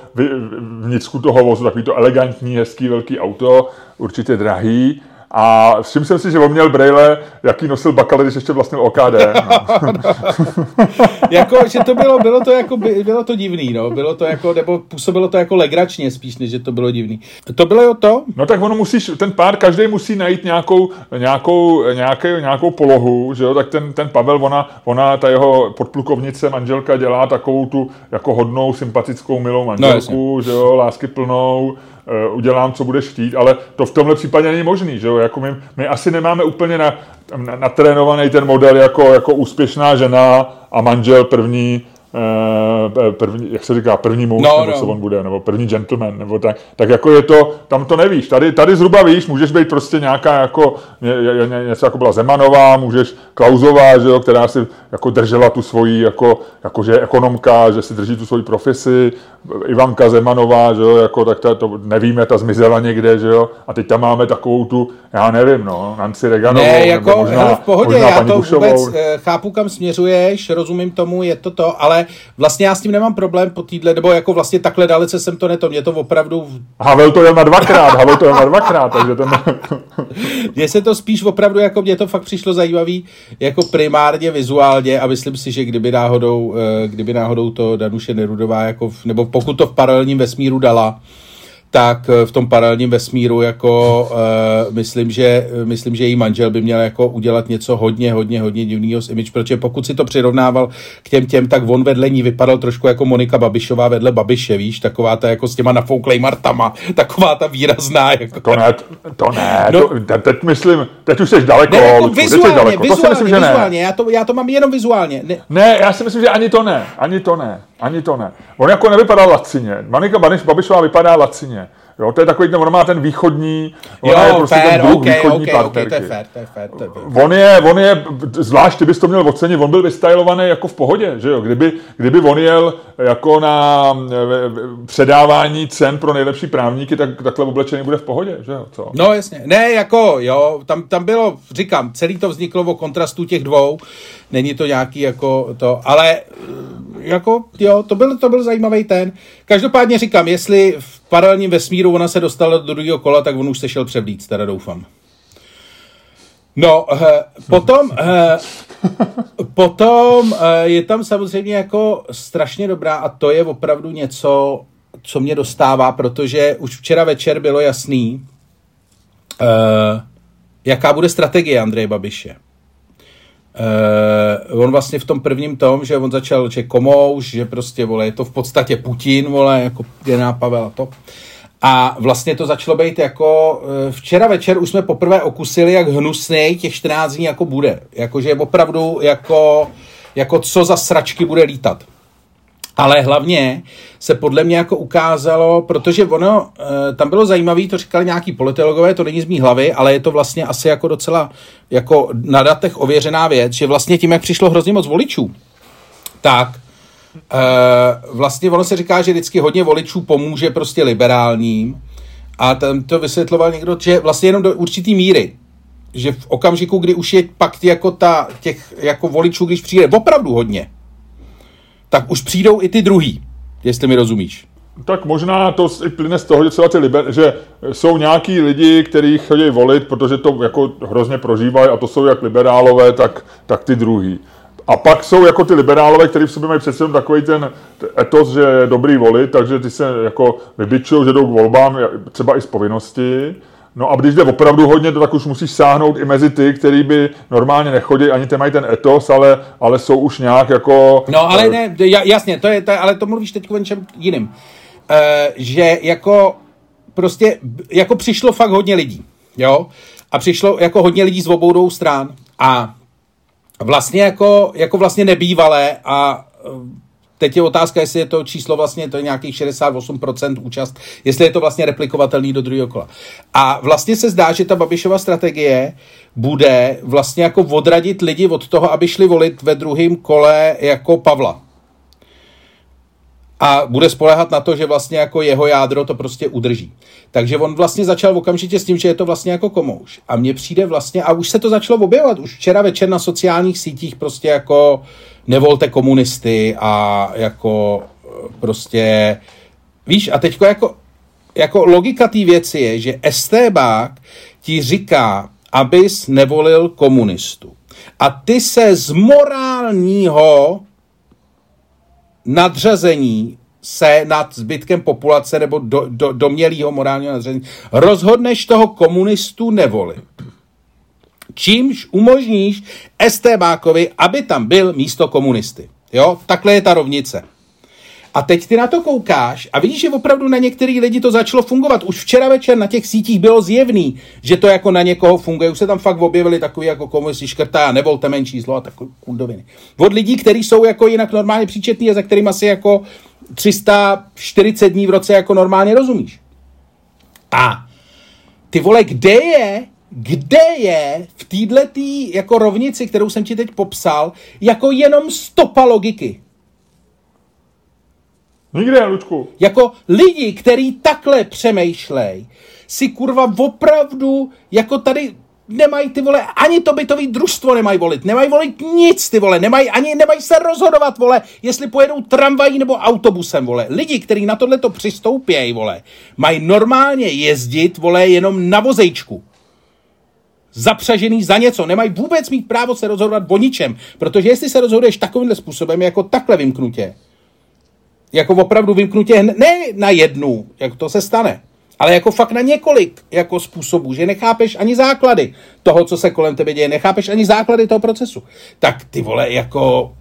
vnitřku toho vozu, takový to elegantní, hezký, velký auto, určitě drahý A všiml jsem si, že on měl brejle, jaký nosil Bakale, když ještě vlastnil OKD. No. jako, že to bylo, bylo to jako, bylo to divný, no. Bylo to jako, nebo působilo to jako legračně spíš, než že to bylo divný. To bylo jo to? No tak ono musíš, ten pár, každý musí najít nějakou, nějakou, nějaké, nějakou polohu, že jo, tak ten, ten Pavel, ona, ona, ta jeho podplukovnice, manželka dělá takovou tu jako hodnou, sympatickou, milou manželku, no, že jo, lásky plnou, udělám, co budeš chtít, ale to v tomhle případě není možný, že jo? Jako my, my asi nemáme úplně na, na, natrénovaný ten model jako, jako úspěšná žena a manžel první, Eh, první, jak se říká, první muž, no, nebo no. co on bude, nebo první gentleman, nebo tak, tak jako je to, tam to nevíš. Tady, tady zhruba víš, můžeš být prostě nějaká jako, ně, ně, něco jako byla Zemanová, můžeš Klauzová, že jo, která si jako držela tu svoji, jako, jako že je ekonomka, že si drží tu svoji profesi, Ivanka Zemanová, že jo, jako tak ta, to nevíme, ta zmizela někde, že jo, a teď tam máme takovou tu, já nevím, no, Nancy Reganovou, ne, jako, možná, hele, v pohodě, možná já to Bušovou. vůbec eh, chápu, kam směřuješ, rozumím tomu, je to to, ale vlastně já s tím nemám problém po týdle, nebo jako vlastně takhle dalece jsem to neto, mě to opravdu... Havel to jel na dvakrát, Havel to jel na dvakrát, takže ten... Mně se to spíš opravdu, jako mě to fakt přišlo zajímavý, jako primárně vizuálně a myslím si, že kdyby náhodou, eh, kdyby náhodou to Danuše Nerudová, jako, nebo pokud to v paralelním vesmíru dala, tak eh, v tom paralelním vesmíru jako uh, myslím, že, myslím, že její manžel by měl jako udělat něco hodně, hodně, hodně divného s image, protože pokud si to přirovnával k těm těm, tak on vedle ní vypadal trošku jako Monika Babišová vedle Babiše, víš, taková ta jako s těma nafouklej martama, taková ta výrazná. Jako. To ne, to ne, no, to, teď myslím, teď už jsi daleko, ne, jako vizuálně, daleko. vizuálně, to si myslím, že vizuálně, ne. Já, to, já to mám jenom vizuálně. Ne. ne, já si myslím, že ani to ne, ani to ne. Ani to ne. On jako nevypadá lacině. Monika Babišová vypadá lacině. Jo, to je takový, ten, on má ten východní, jo, je prostě fair, ten druh okay, východní okay, okay, to je fair, to je fair, to je fair. On je, on je, zvlášť ty bys to měl ocenit, on byl vystylovaný jako v pohodě, že jo, kdyby, kdyby on jel jako na předávání cen pro nejlepší právníky, tak takhle oblečený bude v pohodě, že jo, co? No jasně, ne, jako jo, tam, tam bylo, říkám, celý to vzniklo o kontrastu těch dvou, není to nějaký jako to, ale jako, jo, to byl, to byl zajímavý ten. Každopádně říkám, jestli v paralelním vesmíru ona se dostala do druhého kola, tak on už se šel převlít, teda doufám. No, eh, potom, eh, potom eh, je tam samozřejmě jako strašně dobrá a to je opravdu něco, co mě dostává, protože už včera večer bylo jasný, jaká bude strategie Andreje Babiše. Uh, on vlastně v tom prvním tom, že on začal, že komouš, že prostě, vole, je to v podstatě Putin, vole, jako generál Pavel a to. A vlastně to začalo být jako, uh, včera večer už jsme poprvé okusili, jak hnusný těch 14 dní jako bude. Jakože opravdu jako, jako co za sračky bude lítat. Ale hlavně se podle mě jako ukázalo, protože ono, e, tam bylo zajímavé, to říkali nějaký politologové, to není z mý hlavy, ale je to vlastně asi jako docela jako na datech ověřená věc, že vlastně tím, jak přišlo hrozně moc voličů, tak e, vlastně ono se říká, že vždycky hodně voličů pomůže prostě liberálním. A tam to vysvětloval někdo, že vlastně jenom do určitý míry, že v okamžiku, kdy už je pak jako ta, těch jako voličů, když přijde opravdu hodně, tak už přijdou i ty druhý, jestli mi rozumíš. Tak možná to i plyne z toho, že, třeba ty liber, že jsou nějaký lidi, kteří chodí volit, protože to jako hrozně prožívají a to jsou jak liberálové, tak, tak ty druhý. A pak jsou jako ty liberálové, kteří v sobě mají přece takový ten etos, že je dobrý volit, takže ty se jako vybičují, že jdou k volbám třeba i z povinnosti. No a když jde opravdu hodně, tak už musíš sáhnout i mezi ty, který by normálně nechodí, ani ty mají ten etos, ale, ale jsou už nějak jako... No ale ne, jasně, to je, to ale to mluvíš teď o něčem jiným. Uh, že jako prostě, jako přišlo fakt hodně lidí, jo? A přišlo jako hodně lidí z obou dvou stran a vlastně jako, jako vlastně nebývalé a Teď je otázka, jestli je to číslo vlastně to je nějakých 68% účast, jestli je to vlastně replikovatelný do druhého kola. A vlastně se zdá, že ta Babišova strategie bude vlastně jako odradit lidi od toho, aby šli volit ve druhém kole jako Pavla. A bude spolehat na to, že vlastně jako jeho jádro to prostě udrží. Takže on vlastně začal okamžitě s tím, že je to vlastně jako komouš. A mně přijde vlastně, a už se to začalo objevovat, už včera večer na sociálních sítích prostě jako nevolte komunisty a jako prostě, víš, a teďko jako jako logika té věci je, že estébák ti říká, abys nevolil komunistu. A ty se z morálního nadřazení se nad zbytkem populace nebo do, do, domělého morálního nadřazení rozhodneš toho komunistu nevolit. Čímž umožníš Estébákovi, aby tam byl místo komunisty. Jo, takhle je ta rovnice. A teď ty na to koukáš a vidíš, že opravdu na některý lidi to začalo fungovat. Už včera večer na těch sítích bylo zjevný, že to jako na někoho funguje. Už se tam fakt objevili takový jako komunisti škrtá, nevolte menší zlo a takové kundoviny. Od lidí, kteří jsou jako jinak normálně příčetní a za kterým asi jako 340 dní v roce jako normálně rozumíš. A ty vole, kde je, kde je v této jako rovnici, kterou jsem ti teď popsal, jako jenom stopa logiky? Nikde, Lučku. Jako lidi, kteří takhle přemýšlej, si kurva opravdu, jako tady nemají ty vole, ani to bytový družstvo nemají volit, nemají volit nic ty vole, nemají ani, nemají se rozhodovat vole, jestli pojedou tramvají nebo autobusem vole. Lidi, kteří na tohle to přistoupějí vole, mají normálně jezdit vole jenom na vozejčku. Zapřažený za něco, nemají vůbec mít právo se rozhodovat o ničem, protože jestli se rozhoduješ takovýmhle způsobem, jako takhle vymknutě, jako opravdu vymknutě ne na jednu, jak to se stane, ale jako fakt na několik jako způsobů, že nechápeš ani základy toho, co se kolem tebe děje, nechápeš ani základy toho procesu. Tak ty vole, jako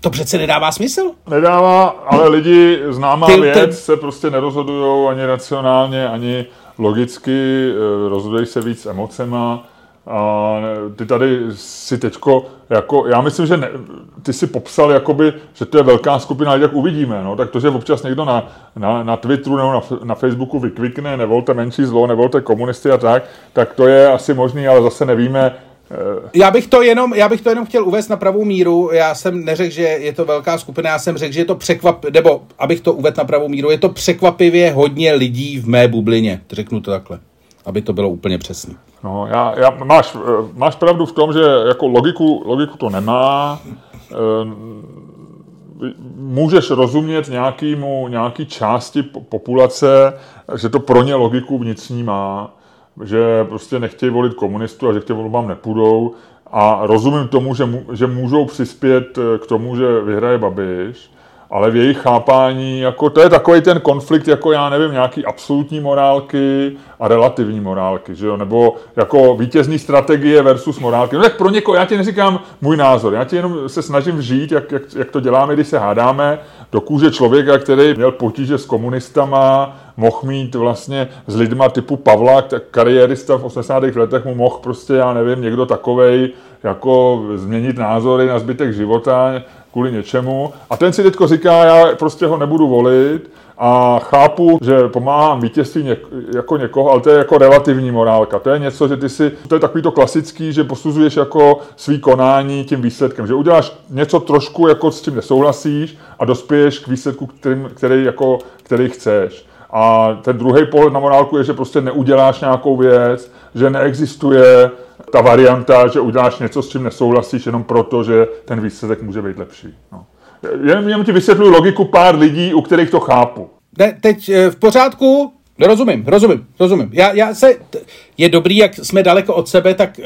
to přece nedává smysl. Nedává, ale lidi, známá ty, věc, ty... se prostě nerozhodují ani racionálně, ani logicky, eh, rozhodují se víc emocema a ty tady si teďko, jako, já myslím, že ne, ty si popsal, jakoby, že to je velká skupina jak uvidíme, no, tak to, že občas někdo na, na, na Twitteru nebo na, na Facebooku vykvikne, nevolte menší zlo, nevolte komunisty a tak, tak to je asi možný, ale zase nevíme, eh, já bych, to jenom, já bych to jenom chtěl uvést na pravou míru. Já jsem neřekl, že je to velká skupina, já jsem řekl, že je to překvap, nebo abych to uvedl na pravou míru, je to překvapivě hodně lidí v mé bublině. Řeknu to takhle, aby to bylo úplně přesné. No, já, já, máš, eh, máš pravdu v tom, že jako logiku, logiku to nemá. Eh, můžeš rozumět nějakýmu, nějaký části populace, že to pro ně logiku vnitřní má, že prostě nechtějí volit komunistu a že k těm volbám nepůjdou. A rozumím tomu, že, že můžou přispět eh, k tomu, že vyhraje Babiš, ale v jejich chápání, jako to je takový ten konflikt, jako já nevím, nějaký absolutní morálky a relativní morálky, že jo? nebo jako vítězní strategie versus morálky. No tak pro někoho, já ti neříkám můj názor, já ti jenom se snažím vžít, jak, jak, jak to děláme, když se hádáme, do kůže člověka, který měl potíže s komunistama, mohl mít vlastně s lidma typu Pavla, kariérista v 80. letech mu mohl prostě, já nevím, někdo takovej jako změnit názory na zbytek života, kvůli něčemu. A ten si teďko říká, já prostě ho nebudu volit a chápu, že pomáhám vítězství něk, jako někoho, ale to je jako relativní morálka. To je něco, že ty si, to je takový to klasický, že posuzuješ jako svý konání tím výsledkem, že uděláš něco trošku, jako s tím nesouhlasíš a dospěješ k výsledku, kterým, který, jako, který chceš. A ten druhý pohled na morálku je, že prostě neuděláš nějakou věc, že neexistuje ta varianta, že uděláš něco, s čím nesouhlasíš, jenom proto, že ten výsledek může být lepší. No. Jen, jen ti vysvětluji logiku pár lidí, u kterých to chápu. Ne, teď eh, v pořádku, rozumím, rozumím, rozumím. Já, já se, je dobrý, jak jsme daleko od sebe, tak uh,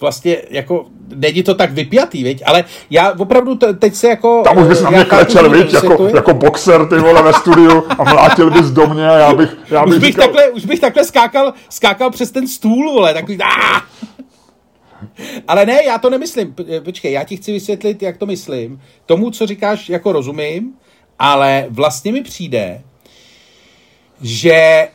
vlastně jako není to tak vypjatý, viď? ale já opravdu t- teď se jako... Tam už bys na mě klečel, viď? Jako, jako boxer, ty vole, ve studiu a mlátil bys do mě a já bych, já bych, už bych, říkal... takhle, už bych takhle skákal, skákal přes ten stůl, vole, takový... Aah! Ale ne, já to nemyslím. Počkej, já ti chci vysvětlit, jak to myslím. Tomu, co říkáš, jako rozumím, ale vlastně mi přijde, že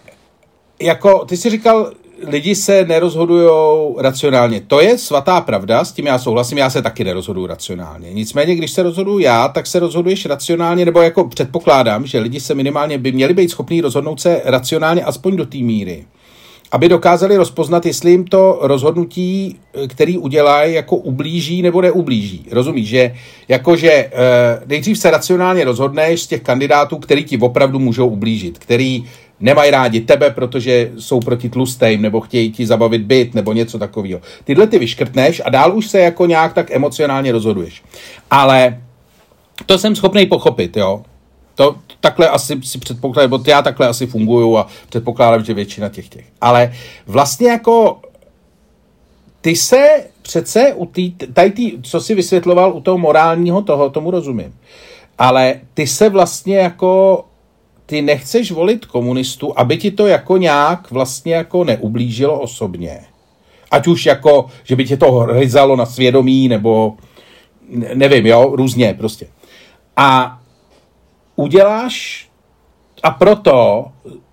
jako, ty jsi říkal, lidi se nerozhodují racionálně. To je svatá pravda, s tím já souhlasím, já se taky nerozhoduju racionálně. Nicméně, když se rozhoduju já, tak se rozhoduješ racionálně, nebo jako předpokládám, že lidi se minimálně by měli být schopní rozhodnout se racionálně aspoň do té míry, aby dokázali rozpoznat, jestli jim to rozhodnutí, který udělají, jako ublíží nebo neublíží. Rozumíš, že jakože eh, nejdřív se racionálně rozhodneš z těch kandidátů, který ti opravdu můžou ublížit, který nemají rádi tebe, protože jsou proti tlustým, nebo chtějí ti zabavit byt, nebo něco takového. Tyhle ty vyškrtneš a dál už se jako nějak tak emocionálně rozhoduješ. Ale to jsem schopný pochopit, jo. To takhle asi si předpokládám, nebo já takhle asi funguju a předpokládám, že většina těch těch. Ale vlastně jako ty se přece u tý, tady tý, co si vysvětloval u toho morálního toho, tomu rozumím. Ale ty se vlastně jako ty nechceš volit komunistu, aby ti to jako nějak vlastně jako neublížilo osobně. Ať už jako, že by tě to hryzalo na svědomí, nebo nevím, jo, různě prostě. A uděláš a proto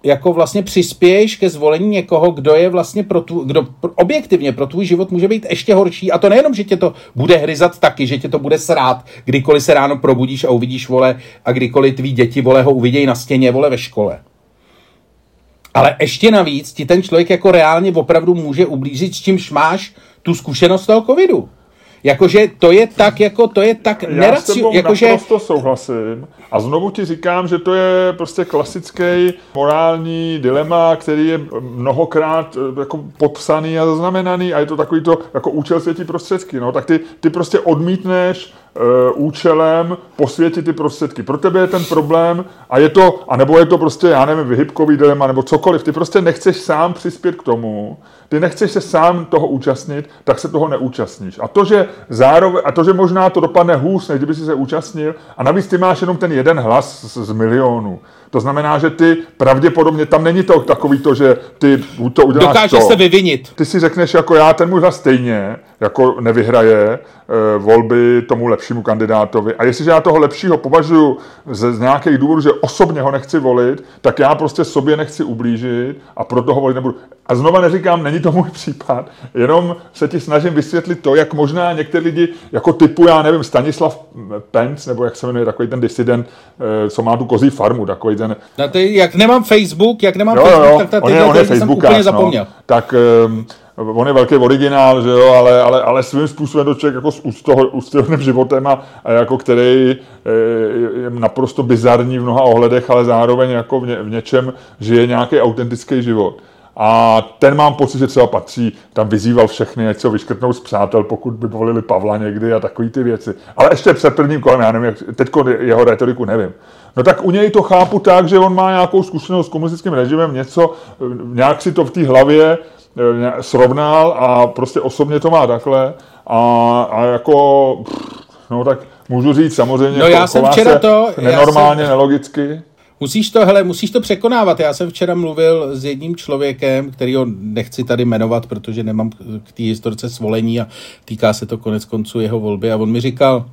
jako vlastně přispěješ ke zvolení někoho, kdo je vlastně pro tvůj, kdo objektivně pro tvůj život může být ještě horší. A to nejenom, že tě to bude hryzat taky, že tě to bude srát, kdykoliv se ráno probudíš a uvidíš vole a kdykoliv tví děti vole ho uvidějí na stěně vole ve škole. Ale ještě navíc ti ten člověk jako reálně opravdu může ublížit, s čímž máš tu zkušenost toho covidu. Jakože to je tak, jako to je tak Já neraci... s jakože... naprosto souhlasím. A znovu ti říkám, že to je prostě klasický morální dilema, který je mnohokrát eh, jako popsaný a zaznamenaný a je to takový to jako účel světí prostředky. No, tak ty, ty prostě odmítneš účelem posvětit ty prostředky. Pro tebe je ten problém a je to, anebo je to prostě, já nevím, vyhybkový dilema nebo cokoliv. Ty prostě nechceš sám přispět k tomu, ty nechceš se sám toho účastnit, tak se toho neúčastníš. A to, že zároveň, a to, že možná to dopadne hůř, než kdyby si se účastnil, a navíc ty máš jenom ten jeden hlas z, z milionu. To znamená, že ty pravděpodobně, tam není to takový to, že ty to uděláš Dokáže to. se vyvinit. Ty si řekneš, jako já ten hlas stejně, jako nevyhraje e, volby tomu lepšímu kandidátovi. A jestliže já toho lepšího považuji z, z nějakých důvodů, že osobně ho nechci volit, tak já prostě sobě nechci ublížit a proto ho volit nebudu. A znova neříkám, není to můj případ, jenom se ti snažím vysvětlit to, jak možná některé lidi, jako typu, já nevím, Stanislav Pence, nebo jak se jmenuje, takový ten disident, e, co má tu kozí farmu, takový ten... No ty, jak nemám Facebook, jak nemám jo, Facebook, jo, tak ta, on je, on je jsem úplně zapomněl. No, tak um, on je velký originál, že jo, ale, ale, ale svým způsobem to člověk jako s ústěvným životem a, a, jako který je, je naprosto bizarní v mnoha ohledech, ale zároveň jako v, ně, v něčem žije nějaký autentický život. A ten mám pocit, že třeba patří, tam vyzýval všechny, ať se vyškrtnou z přátel, pokud by volili Pavla někdy a takové ty věci. Ale ještě před prvním kolem, já nevím, jak, teď jeho retoriku nevím. No tak u něj to chápu tak, že on má nějakou zkušenost s komunistickým režimem, něco, nějak si to v té hlavě eh, srovnal a prostě osobně to má takhle a, a jako, no tak můžu říct samozřejmě, no já jsem včera to, nenormálně, jsem... nelogicky. Musíš to, hele, musíš to překonávat. Já jsem včera mluvil s jedním člověkem, který ho nechci tady jmenovat, protože nemám k té historce svolení a týká se to konec konců jeho volby. A on mi říkal,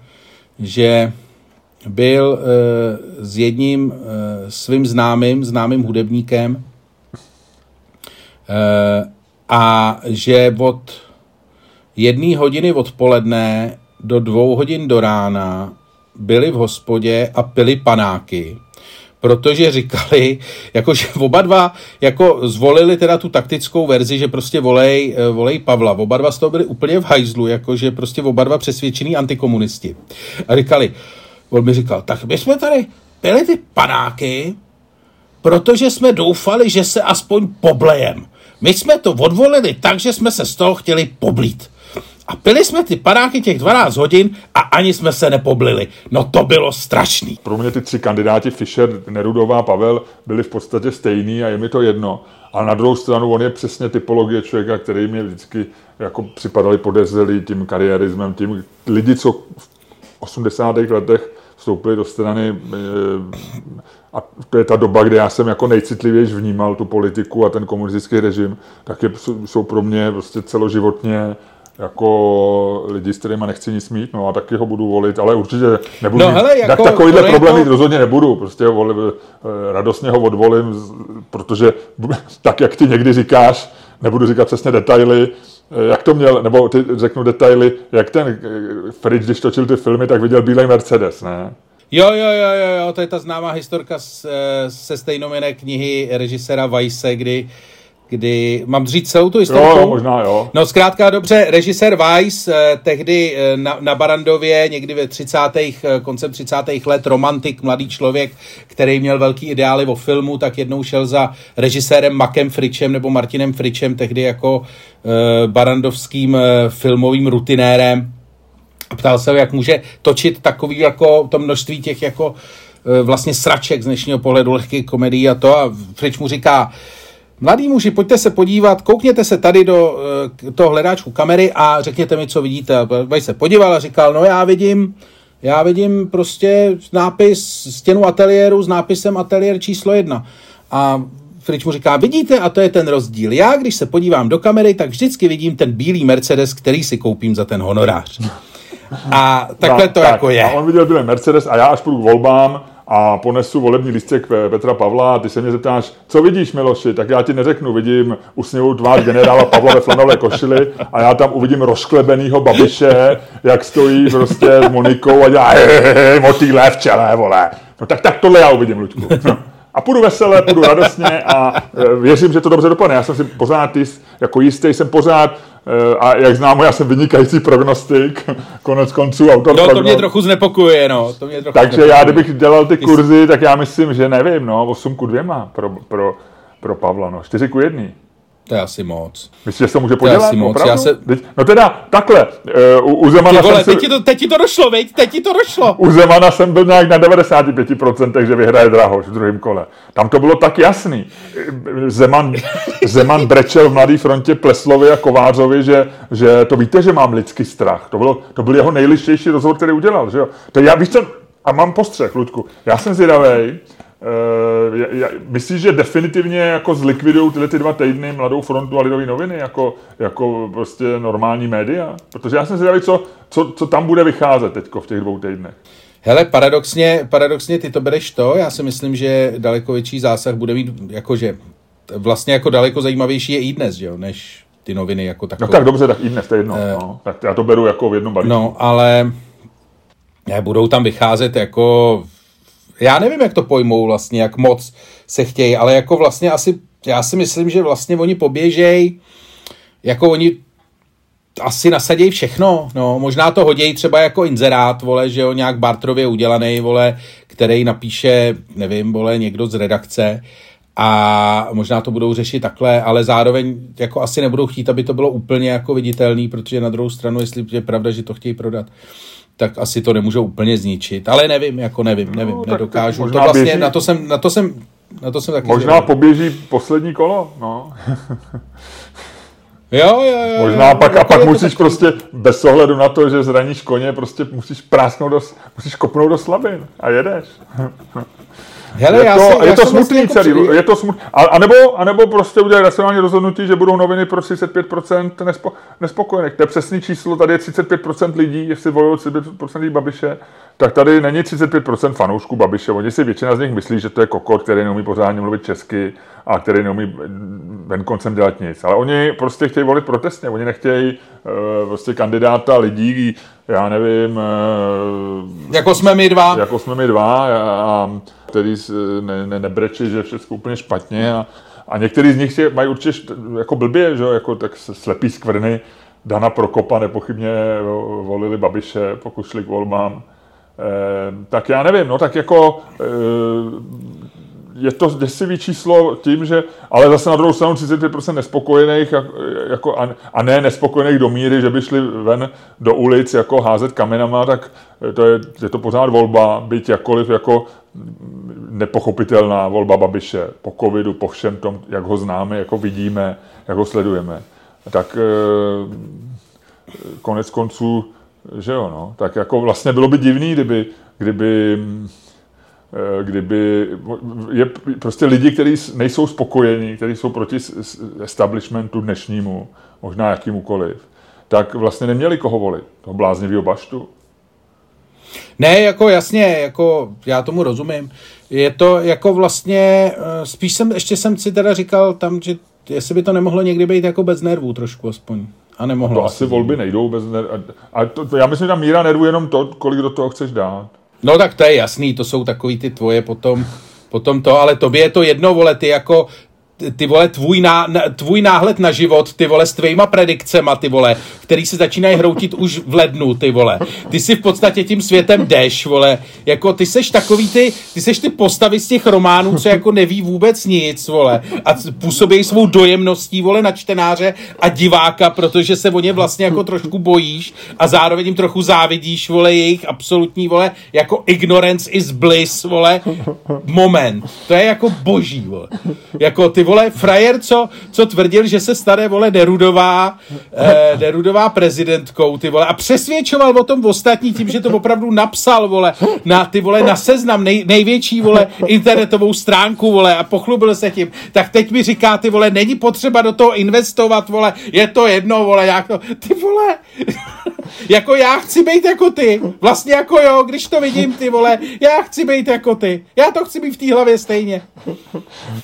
že byl e, s jedním e, svým známým, známým hudebníkem e, a že od jedné hodiny odpoledne do dvou hodin do rána byli v hospodě a pili panáky protože říkali, jako že oba dva jako zvolili teda tu taktickou verzi, že prostě volej, eh, volej Pavla. Oba dva z toho byli úplně v hajzlu, jako že prostě oba dva přesvědčený antikomunisti. A říkali, on mi říkal, tak my jsme tady pili ty panáky, protože jsme doufali, že se aspoň poblejem. My jsme to odvolili tak, že jsme se z toho chtěli poblít. A pili jsme ty panáky těch 12 hodin a ani jsme se nepoblili. No to bylo strašný. Pro mě ty tři kandidáti, Fischer, Nerudová, Pavel, byli v podstatě stejný a je mi to jedno. A na druhou stranu on je přesně typologie člověka, který mě vždycky jako připadali podezřelý tím kariérismem, tím lidi, co v 80. letech vstoupili do strany eh, a to je ta doba, kdy já jsem jako nejcitlivěji vnímal tu politiku a ten komunistický režim, tak je, jsou pro mě prostě celoživotně jako lidi, s kterými nechci nic mít, no a taky ho budu volit, ale určitě nebudu no, mít, hele, jako, tak takovýhle problémy jako... rozhodně nebudu, prostě volit, eh, radostně ho odvolím, protože tak, jak ty někdy říkáš, nebudu říkat přesně detaily, eh, jak to měl, nebo ty řeknu detaily, jak ten eh, Fridge, když točil ty filmy, tak viděl bílej Mercedes, ne? Jo, jo, jo, jo, jo, to je ta známá historka z, se stejnomené knihy režisera Weisse, kdy kdy, mám říct celou tu historii? Jo, možná jo. No zkrátka dobře, režisér Weiss eh, tehdy eh, na, na Barandově, někdy ve 30. Eh, koncem 30. let, romantik, mladý člověk, který měl velký ideály o filmu, tak jednou šel za režisérem Makem Fričem nebo Martinem Fričem, tehdy jako eh, barandovským eh, filmovým rutinérem a ptal se, jak může točit takový jako to množství těch jako eh, vlastně sraček z dnešního pohledu lehké komedii a to a Frič mu říká, Mladí muži, pojďte se podívat, koukněte se tady do uh, toho hledáčku kamery a řekněte mi, co vidíte. Vaj se podíval a říkal, no já vidím, já vidím prostě nápis stěnu ateliéru s nápisem ateliér číslo jedna. A Frič mu říká, vidíte, a to je ten rozdíl. Já, když se podívám do kamery, tak vždycky vidím ten bílý Mercedes, který si koupím za ten honorář. A takhle to tak, jako je. A on viděl bílý Mercedes a já až půjdu k volbám, a ponesu volební lístek Petra Pavla a ty se mě zeptáš, co vidíš Miloši, tak já ti neřeknu, vidím usměvou tvář generála Pavla ve flanové košili a já tam uvidím rozklebenýho babiše, jak stojí prostě s Monikou a dělá motýle v čele, vole. No tak, tak tohle já uvidím, Luďku. No. A půjdu veselé, půjdu radostně a e, věřím, že to dobře dopadne. Já jsem si pořád jist, jako jistý, jsem pořád a jak známo, já jsem vynikající prognostik, konec konců autor No, to mě trochu znepokuje, no. To mě trochu Takže znepokuje. já, kdybych dělal ty kurzy, tak já myslím, že nevím, no, 8 ku 2 pro, pro, pro Pavla, no, 4 ku 1. To je asi moc. Myslíš, že se může podělat? To je asi moc. Já se... No teda, takhle, uh, u Zemana Ty vole, jsem teď, ti to, teď ti to došlo, veď? Teď ti to došlo. U Zemana jsem byl nějak na 95%, že vyhraje Drahoš v druhém kole. Tam to bylo tak jasný. Zeman, Zeman brečel v Mladé frontě Pleslovi a Kovářovi, že, že to víte, že mám lidský strach. To, bylo, to byl jeho nejlištější rozhovor, který udělal. Že jo? To já, víš co, a mám postřeh, Ludku. Já jsem zvědavej, Uh, myslíš, že definitivně jako zlikvidují tyhle ty dva týdny Mladou frontu a Lidové noviny jako, jako prostě normální média? Protože já jsem zvědavý, co, co, co tam bude vycházet teď v těch dvou týdnech. Hele, paradoxně, paradoxně ty to bereš to, já si myslím, že daleko větší zásah bude mít, jakože vlastně jako daleko zajímavější je i dnes, že jo, než ty noviny jako takové. No tak dobře, tak i dnes, to je jedno. Uh, no. Tak já to beru jako v jednom balíčku. No, ale ne, budou tam vycházet jako já nevím, jak to pojmou vlastně, jak moc se chtějí, ale jako vlastně asi, já si myslím, že vlastně oni poběžej, jako oni asi nasadějí všechno, no, možná to hodějí třeba jako inzerát, vole, že jo, nějak Bartrově udělaný, vole, který napíše, nevím, vole, někdo z redakce a možná to budou řešit takhle, ale zároveň jako asi nebudou chtít, aby to bylo úplně jako viditelný, protože na druhou stranu, jestli je pravda, že to chtějí prodat, tak asi to nemůžou úplně zničit. Ale nevím, jako nevím, no, nevím, no, nedokážu. To vlastně, běží, na to jsem, na to jsem, na to jsem taky Možná zvědavý. poběží poslední kolo, no. Jo, jo, jo. Možná jo, pak, jako a pak musíš taky... prostě bez ohledu na to, že zraníš koně, prostě musíš prásknout do, musíš kopnout do slabin a jedeš. Hele, je já to, jsem, je já to smutný smutný jako celý, je to smutný. A, a, nebo, a nebo prostě udělají racionální rozhodnutí, že budou noviny pro 35% nespo, nespokojených. To je přesný číslo, tady je 35% lidí, jestli volilo 35% lidí Babiše, tak tady není 35% fanoušků Babiše. Oni si většina z nich myslí, že to je kokot, který neumí pořádně mluvit česky a který neumí venkoncem dělat nic. Ale oni prostě chtějí volit protestně, oni nechtějí uh, prostě kandidáta lidí, já nevím... Uh, jako jsme my dva. Jako jsme my dva a, a který ne, ne, nebreče, že je všechno úplně špatně a, a některý z nich si mají určitě jako blbě, že jako tak slepý skvrny. Dana Prokopa nepochybně volili Babiše, pokud šli k volbám. Eh, tak já nevím, no tak jako eh, je to děsivý číslo tím, že, ale zase na druhou stranu 35% nespokojených jako, a, a ne nespokojených do míry, že by šli ven do ulic jako házet kamenama, tak to je, je to pořád volba, byť jakkoliv jako nepochopitelná volba Babiše po covidu, po všem tom, jak ho známe, jako vidíme, jak ho sledujeme. Tak eh, konec konců, že jo, no, tak jako vlastně bylo by divný, kdyby, kdyby kdyby je prostě lidi, kteří nejsou spokojení, kteří jsou proti establishmentu dnešnímu, možná jakýmukoliv, tak vlastně neměli koho volit, toho bláznivého baštu. Ne, jako jasně, jako já tomu rozumím. Je to jako vlastně, eh, spíš jsem, ještě jsem si teda říkal tam, že jestli by to nemohlo někdy být jako bez nervů trošku aspoň. A nemohlo. To asi volby nejdou bez nervů. A to, já myslím, že ta míra nervů jenom to, kolik do toho chceš dát. No tak to je jasný, to jsou takový ty tvoje potom, potom to, ale tobě je to jedno, vole, ty jako ty vole, tvůj, ná, tvůj náhled na život, ty vole, s tvýma predikcema, ty vole, který se začínají hroutit už v lednu, ty vole. Ty si v podstatě tím světem jdeš, vole. Jako ty seš takový ty, ty seš ty postavy z těch románů, co jako neví vůbec nic, vole. A působí svou dojemností, vole, na čtenáře a diváka, protože se o ně vlastně jako trošku bojíš a zároveň jim trochu závidíš, vole, jejich absolutní, vole, jako ignorance is bliss, vole, moment. To je jako boží, vole. Jako ty vole, frajer, co, co tvrdil, že se stane, vole, Nerudová, eh, Nerudová prezidentkou, ty vole, a přesvědčoval o tom ostatní tím, že to opravdu napsal, vole, na ty vole, na seznam nej, největší, vole, internetovou stránku, vole, a pochlubil se tím. Tak teď mi říká, ty vole, není potřeba do toho investovat, vole, je to jedno, vole, jak to, ty vole, jako já chci být jako ty, vlastně jako jo, když to vidím, ty vole, já chci být jako ty, já to chci být v té hlavě stejně.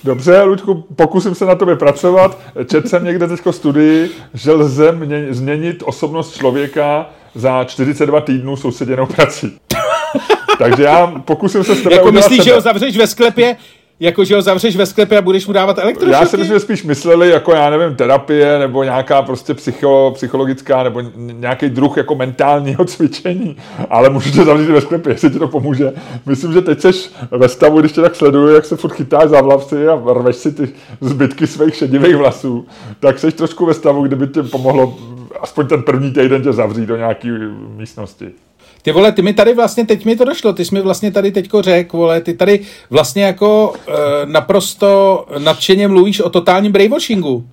Dobře, Luďku, pokusím se na tobě pracovat. Četl jsem někde teďko studii, že lze změnit osobnost člověka za 42 týdnů soustředěnou prací. Takže já pokusím se s tebe Jako myslíš, sebe. že ho zavřeš ve sklepě, jako, že ho zavřeš ve sklepě a budeš mu dávat elektrošoky? Já si myslím, že spíš mysleli jako, já nevím, terapie nebo nějaká prostě psycho, psychologická nebo nějaký druh jako mentálního cvičení, ale můžete zavřít ve sklepě, jestli ti to pomůže. Myslím, že teď seš ve stavu, když tě tak sleduju, jak se furt chytáš za vlasy a rveš si ty zbytky svých šedivých vlasů, tak seš trošku ve stavu, kdyby ti pomohlo aspoň ten první týden tě zavřít do nějaké místnosti. Ty vole, ty mi tady vlastně, teď mi to došlo, ty jsi mi vlastně tady teďko řekl, vole, ty tady vlastně jako e, naprosto nadšeně mluvíš o totálním brainwashingu.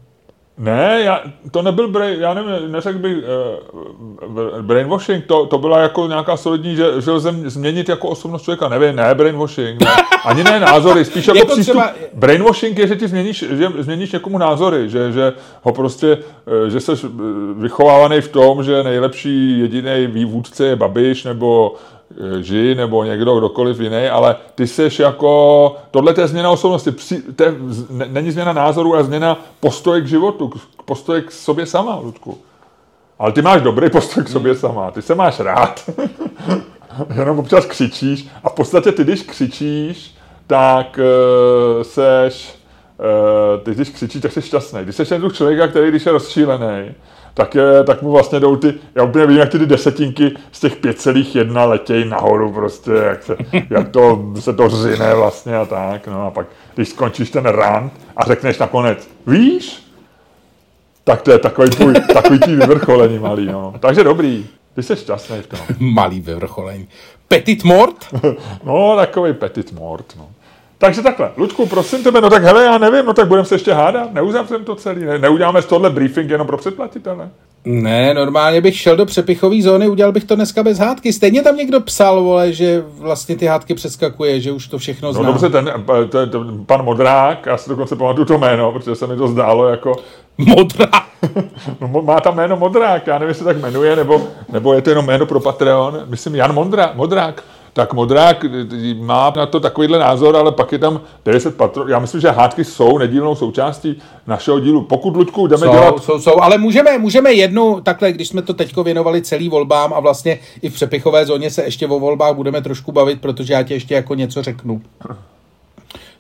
Ne, já, to nebyl, brain, já nevím, neřekl bych uh, brainwashing, to, to byla jako nějaká solidní, že, že lze změnit jako osobnost člověka, nevím, ne brainwashing, ne, ani ne názory, spíš jako, jako přístup. Třeba... Brainwashing je, že ti změníš, že změníš někomu názory, že, že ho prostě, eh, že jsi eh, vychovávaný v tom, že nejlepší jediný vývůdce je Babiš, nebo Eh, ži nebo někdo, kdokoliv jiný, ale ty seš jako, tohle je změna osobnosti, to je, není změna názoru, ale změna postoje k životu, postoje k sobě sama, Ludku. Ale ty máš dobrý postoj k sobě sama, ty se máš rád, jenom občas křičíš a v podstatě ty, když křičíš, tak uh, seš, uh, ty když křičíš, tak jsi šťastný. Když jsi ten druh člověka, který když je rozčílený, tak, je, tak mu vlastně jdou ty, já úplně vidím, jak ty desetinky z těch 5,1 letějí nahoru prostě, jak, se, jak to se to řine vlastně a tak, no a pak, když skončíš ten run a řekneš nakonec, víš, tak to je takový tvůj, takový tvůj vyvrcholení malý, no. Takže dobrý, ty jsi šťastný v tom. Malý vyvrcholení. Petit mort? no, takový petit mort, no. Takže takhle, Ludku, prosím tebe, no tak hele, já nevím, no tak budeme se ještě hádat, neuzavřem to celý, ne, neuděláme z tohle briefing jenom pro předplatitele. Ne, normálně bych šel do přepichové zóny, udělal bych to dneska bez hádky. Stejně tam někdo psal, vole, že vlastně ty hádky přeskakuje, že už to všechno zná. No dobře, ten, ten, ten pan Modrák, já si dokonce pamatuju to jméno, protože se mi to zdálo jako... Modrák? no, má tam jméno Modrák, já nevím, jestli tak jmenuje, nebo, nebo je to jenom jméno pro Patreon. Myslím Jan Mondra, Modrák tak Modrák má na to takovýhle názor, ale pak je tam 90 patronů. Já myslím, že hádky jsou nedílnou součástí našeho dílu. Pokud, Ludku, jdeme jsou, dělat... Jsou, jsou, ale můžeme, můžeme jednu, takhle, když jsme to teďko věnovali celý volbám a vlastně i v přepichové zóně se ještě o volbách budeme trošku bavit, protože já ti ještě jako něco řeknu.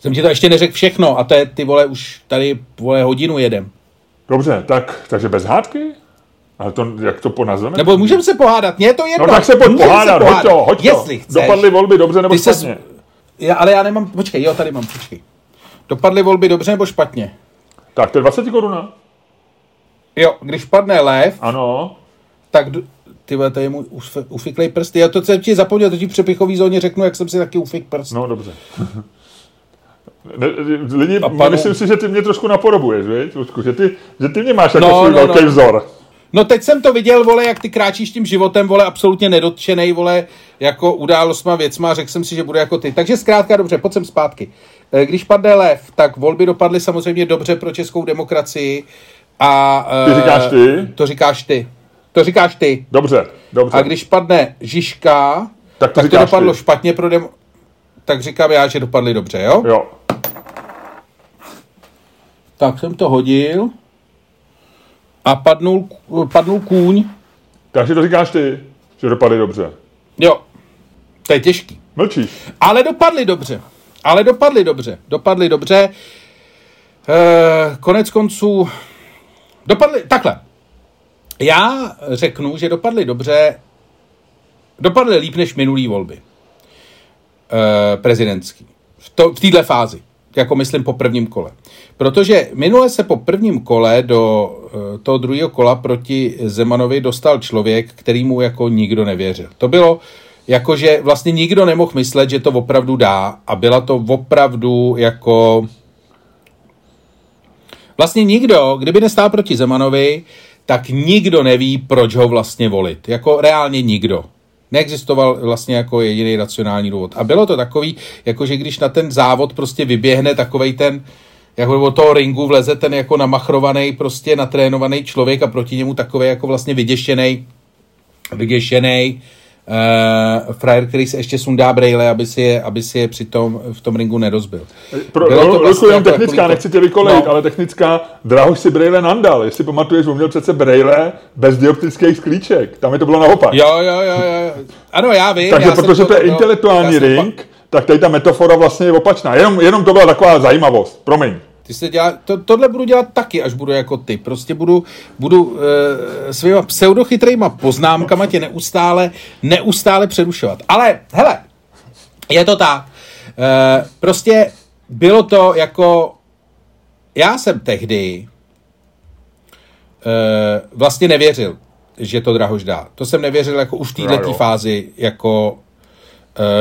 Jsem ti to ještě neřekl všechno a to je, ty vole, už tady vole hodinu jedem. Dobře, tak, takže bez hádky? Ale to, jak to ponazveme? Nebo můžeme se pohádat, mě je to jedno. No tak se pojď pohádat, hoď to, hoď Jestli to. Chceš. Dopadly volby dobře nebo Ty špatně? Ses... Já, ale já nemám, počkej, jo, tady mám, počkej. Dopadly volby dobře nebo špatně? Tak to je 20 koruna. Jo, když padne lev, ano. tak ty vole, to je můj ufiklej prst. Já to jsem ti zapomněl, to ti přepichový zóně řeknu, jak jsem si taky ufik prst. No, dobře. Lidi, panu... myslím si, že ty mě trošku napodobuješ, Že ty, že ty mě máš jako no, svůj no, velký no. vzor. No teď jsem to viděl, vole, jak ty kráčíš tím životem, vole, absolutně nedotčený, vole, jako událostma věcma, řekl jsem si, že bude jako ty. Takže zkrátka dobře, pojď sem zpátky. Eh, když padne lev, tak volby dopadly samozřejmě dobře pro českou demokracii. A, ty říkáš ty? To říkáš ty. To říkáš ty. Dobře, dobře. A když padne Žižka, tak to, tak to dopadlo ty. špatně pro dem... Tak říkám já, že dopadly dobře, jo? Jo. Tak jsem to hodil a padnul, padnul kůň. Takže to říkáš ty, že dopadly dobře. Jo, to je těžký. Mlčíš. Ale dopadly dobře. Ale dopadly dobře. Dopadly dobře. E, konec konců dopadly, takhle. Já řeknu, že dopadly dobře, dopadly líp než minulý volby e, prezidentský. V, to, v této fázi jako myslím po prvním kole. Protože minule se po prvním kole do toho druhého kola proti Zemanovi dostal člověk, který mu jako nikdo nevěřil. To bylo jako, že vlastně nikdo nemohl myslet, že to opravdu dá a byla to opravdu jako... Vlastně nikdo, kdyby nestál proti Zemanovi, tak nikdo neví, proč ho vlastně volit. Jako reálně nikdo. Neexistoval vlastně jako jediný racionální důvod. A bylo to takový, jako že když na ten závod prostě vyběhne takovej ten, jako do toho ringu vleze ten jako namachrovaný, prostě natrénovaný člověk a proti němu takový jako vlastně vyděšený, vyděšený, uh, frajer, který se ještě sundá brejle, aby si je, aby si je při tom, v tom ringu nerozbil. Pro, Bylo to vlastně jenom jako technická, nechci tě vykolejit, no. ale technická, Drahoš si brejle nandal. Jestli pamatuješ, on měl přece brejle bez dioptrických sklíček. Tam je to bylo naopak. Jo, jo, jo, jo. Ano, já vím. Takže já protože to, to je no, intelektuální ring, tak tady ta metafora vlastně je opačná. Jenom, jenom to byla taková zajímavost. Promiň. Ty se dělá, to, tohle budu dělat taky, až budu jako ty. Prostě budu, budu e, svýma pseudochytrýma poznámkama tě neustále, neustále přerušovat. Ale, hele, je to tak. E, prostě bylo to jako, já jsem tehdy e, vlastně nevěřil, že to Drahož dá. To jsem nevěřil jako už v této fázi, jako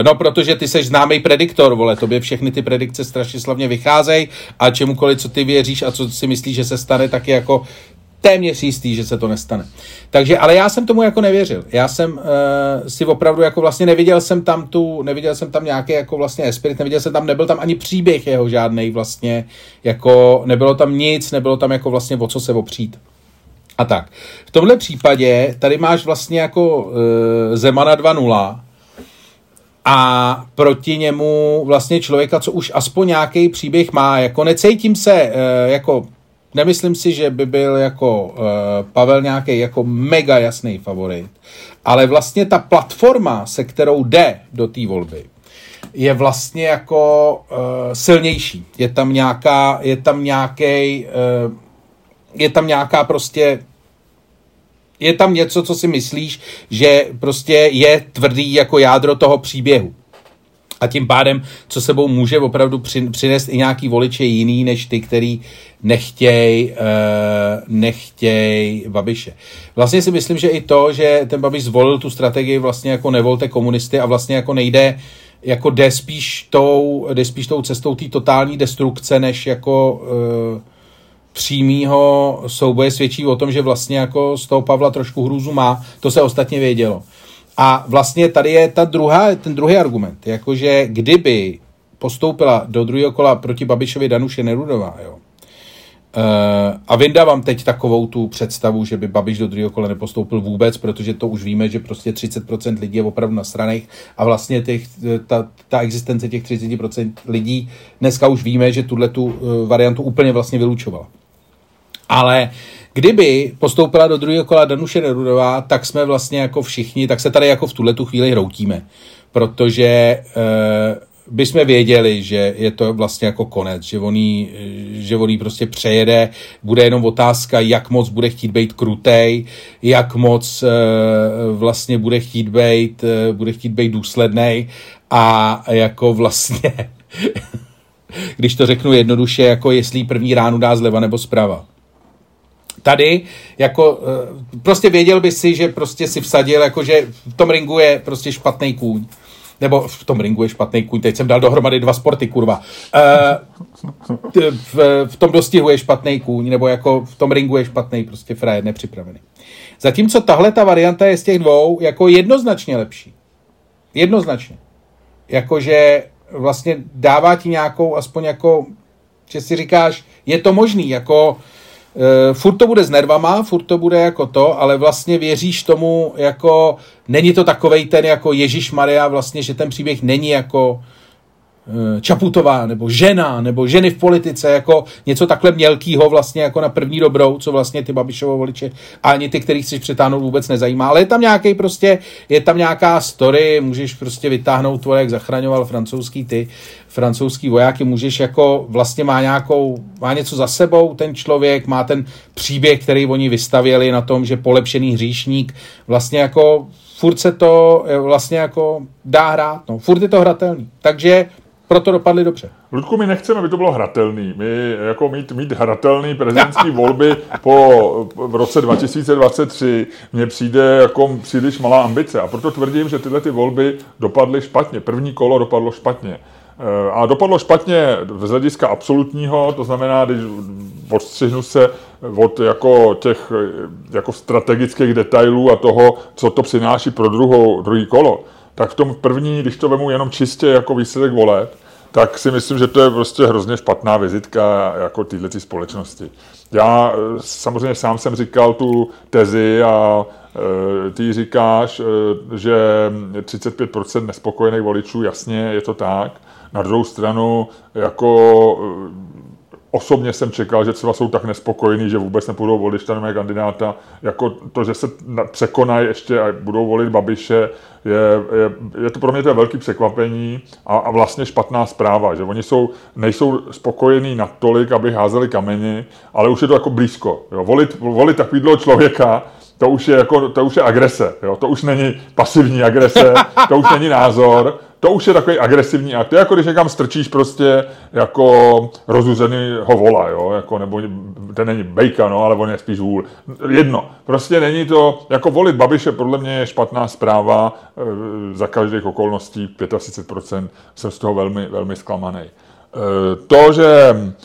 no, protože ty seš známý prediktor, vole, tobě všechny ty predikce strašně slavně vycházejí a čemukoliv, co ty věříš a co si myslíš, že se stane, tak je jako téměř jistý, že se to nestane. Takže, ale já jsem tomu jako nevěřil. Já jsem uh, si opravdu jako vlastně neviděl jsem tam tu, neviděl jsem tam nějaký jako vlastně espirit, neviděl jsem tam, nebyl tam ani příběh jeho žádný vlastně, jako nebylo tam nic, nebylo tam jako vlastně o co se opřít. A tak. V tomhle případě tady máš vlastně jako uh, Zemana a proti němu vlastně člověka, co už aspoň nějaký příběh má. Jako necítím se, eh, jako nemyslím si, že by byl jako eh, Pavel nějaký jako mega jasný favorit, ale vlastně ta platforma, se kterou jde do té volby, je vlastně jako uh, silnější. Je tam nějaká, je tam nějaký, uh, je tam nějaká prostě je tam něco, co si myslíš, že prostě je tvrdý jako jádro toho příběhu. A tím pádem, co sebou může opravdu přinést i nějaký voliče jiný, než ty, který nechtěj, uh, nechtěj Babiše. Vlastně si myslím, že i to, že ten Babiš zvolil tu strategii vlastně jako nevolte komunisty a vlastně jako nejde, jako jde spíš tou, jde spíš tou cestou té totální destrukce, než jako uh, přímýho souboje svědčí o tom, že vlastně jako z toho Pavla trošku hrůzu má, to se ostatně vědělo. A vlastně tady je ta druhá, ten druhý argument, jakože kdyby postoupila do druhého kola proti Babišovi Danuše Nerudová, jo, Uh, a vyndávám teď takovou tu představu, že by Babiš do druhého kola nepostoupil vůbec, protože to už víme, že prostě 30% lidí je opravdu na stranách a vlastně těch, ta, ta existence těch 30% lidí dneska už víme, že tuhle tu uh, variantu úplně vlastně vylučovala. Ale kdyby postoupila do druhého kola Danuše Nerudová, tak jsme vlastně jako všichni, tak se tady jako v tuhle tu chvíli hroutíme. Protože e, bychom věděli, že je to vlastně jako konec, že on jí, že on prostě přejede, bude jenom otázka, jak moc bude chtít být krutej, jak moc e, vlastně bude chtít být, e, bude chtít být důsledný a jako vlastně když to řeknu jednoduše, jako jestli první ránu dá zleva nebo zprava tady jako eh, prostě věděl by si, že prostě si vsadil, jako že v tom ringu je prostě špatný kůň. Nebo v tom ringu je špatný kůň, teď jsem dal dohromady dva sporty, kurva. Uh, v, v tom dostihu je špatný kůň, nebo jako v tom ringu je špatný prostě frajer, nepřipravený. Zatímco tahle ta varianta je z těch dvou jako jednoznačně lepší. Jednoznačně. Jakože vlastně dává ti nějakou, aspoň jako, že si říkáš, je to možný, jako furt to bude s nervama, furt to bude jako to, ale vlastně věříš tomu jako, není to takovej ten jako Ježíš Maria vlastně, že ten příběh není jako Eh, Čaputová, nebo žena, nebo ženy v politice, jako něco takhle mělkýho vlastně jako na první dobrou, co vlastně ty Babišovo voliče a ani ty, kterých chceš přetáhnout, vůbec nezajímá. Ale je tam nějaký prostě, je tam nějaká story, můžeš prostě vytáhnout to, jak zachraňoval francouzský ty, francouzský vojáky, můžeš jako, vlastně má nějakou, má něco za sebou ten člověk, má ten příběh, který oni vystavěli na tom, že polepšený hříšník, vlastně jako furt se to eh, vlastně jako dá hrát, no, furt je to hratelný. Takže proto dopadly dobře. Ludku, my nechceme, aby to bylo hratelný. My jako mít, mít hratelný prezidentský volby po v roce 2023 mně přijde jako příliš malá ambice. A proto tvrdím, že tyhle ty volby dopadly špatně. První kolo dopadlo špatně. Eh, a dopadlo špatně z hlediska absolutního, to znamená, když odstřihnu se od jako těch jako strategických detailů a toho, co to přináší pro druhou, druhý kolo, tak v tom první, když to vemu jenom čistě jako výsledek voleb, tak si myslím, že to je prostě hrozně špatná vizitka jako téhle společnosti. Já eh, samozřejmě sám jsem říkal tu tezi a e, ty říkáš, e, že 35% nespokojených voličů, jasně, je to tak. Na druhou stranu, jako osobně jsem čekal, že třeba jsou tak nespokojení, že vůbec nepůjdou volit stanové kandidáta. Jako to, že se překonají ještě a budou volit Babiše, je, je, je to pro mě to je velký překvapení a, a vlastně špatná zpráva, že oni jsou, nejsou spokojení natolik, aby házeli kameny, ale už je to jako blízko. Jo. Volit, volit takovýhle člověka, to už je, jako, to už je agrese, jo? to už není pasivní agrese, to už není názor, to už je takový agresivní akt. To je jako když někam strčíš prostě jako rozuzený vola, jo? Jako, nebo ten není bejka, no, ale on je spíš vůl. Jedno. Prostě není to, jako volit Babiše podle mě je špatná zpráva, e, za každých okolností 25% jsem z toho velmi, velmi zklamaný. E, to, že e,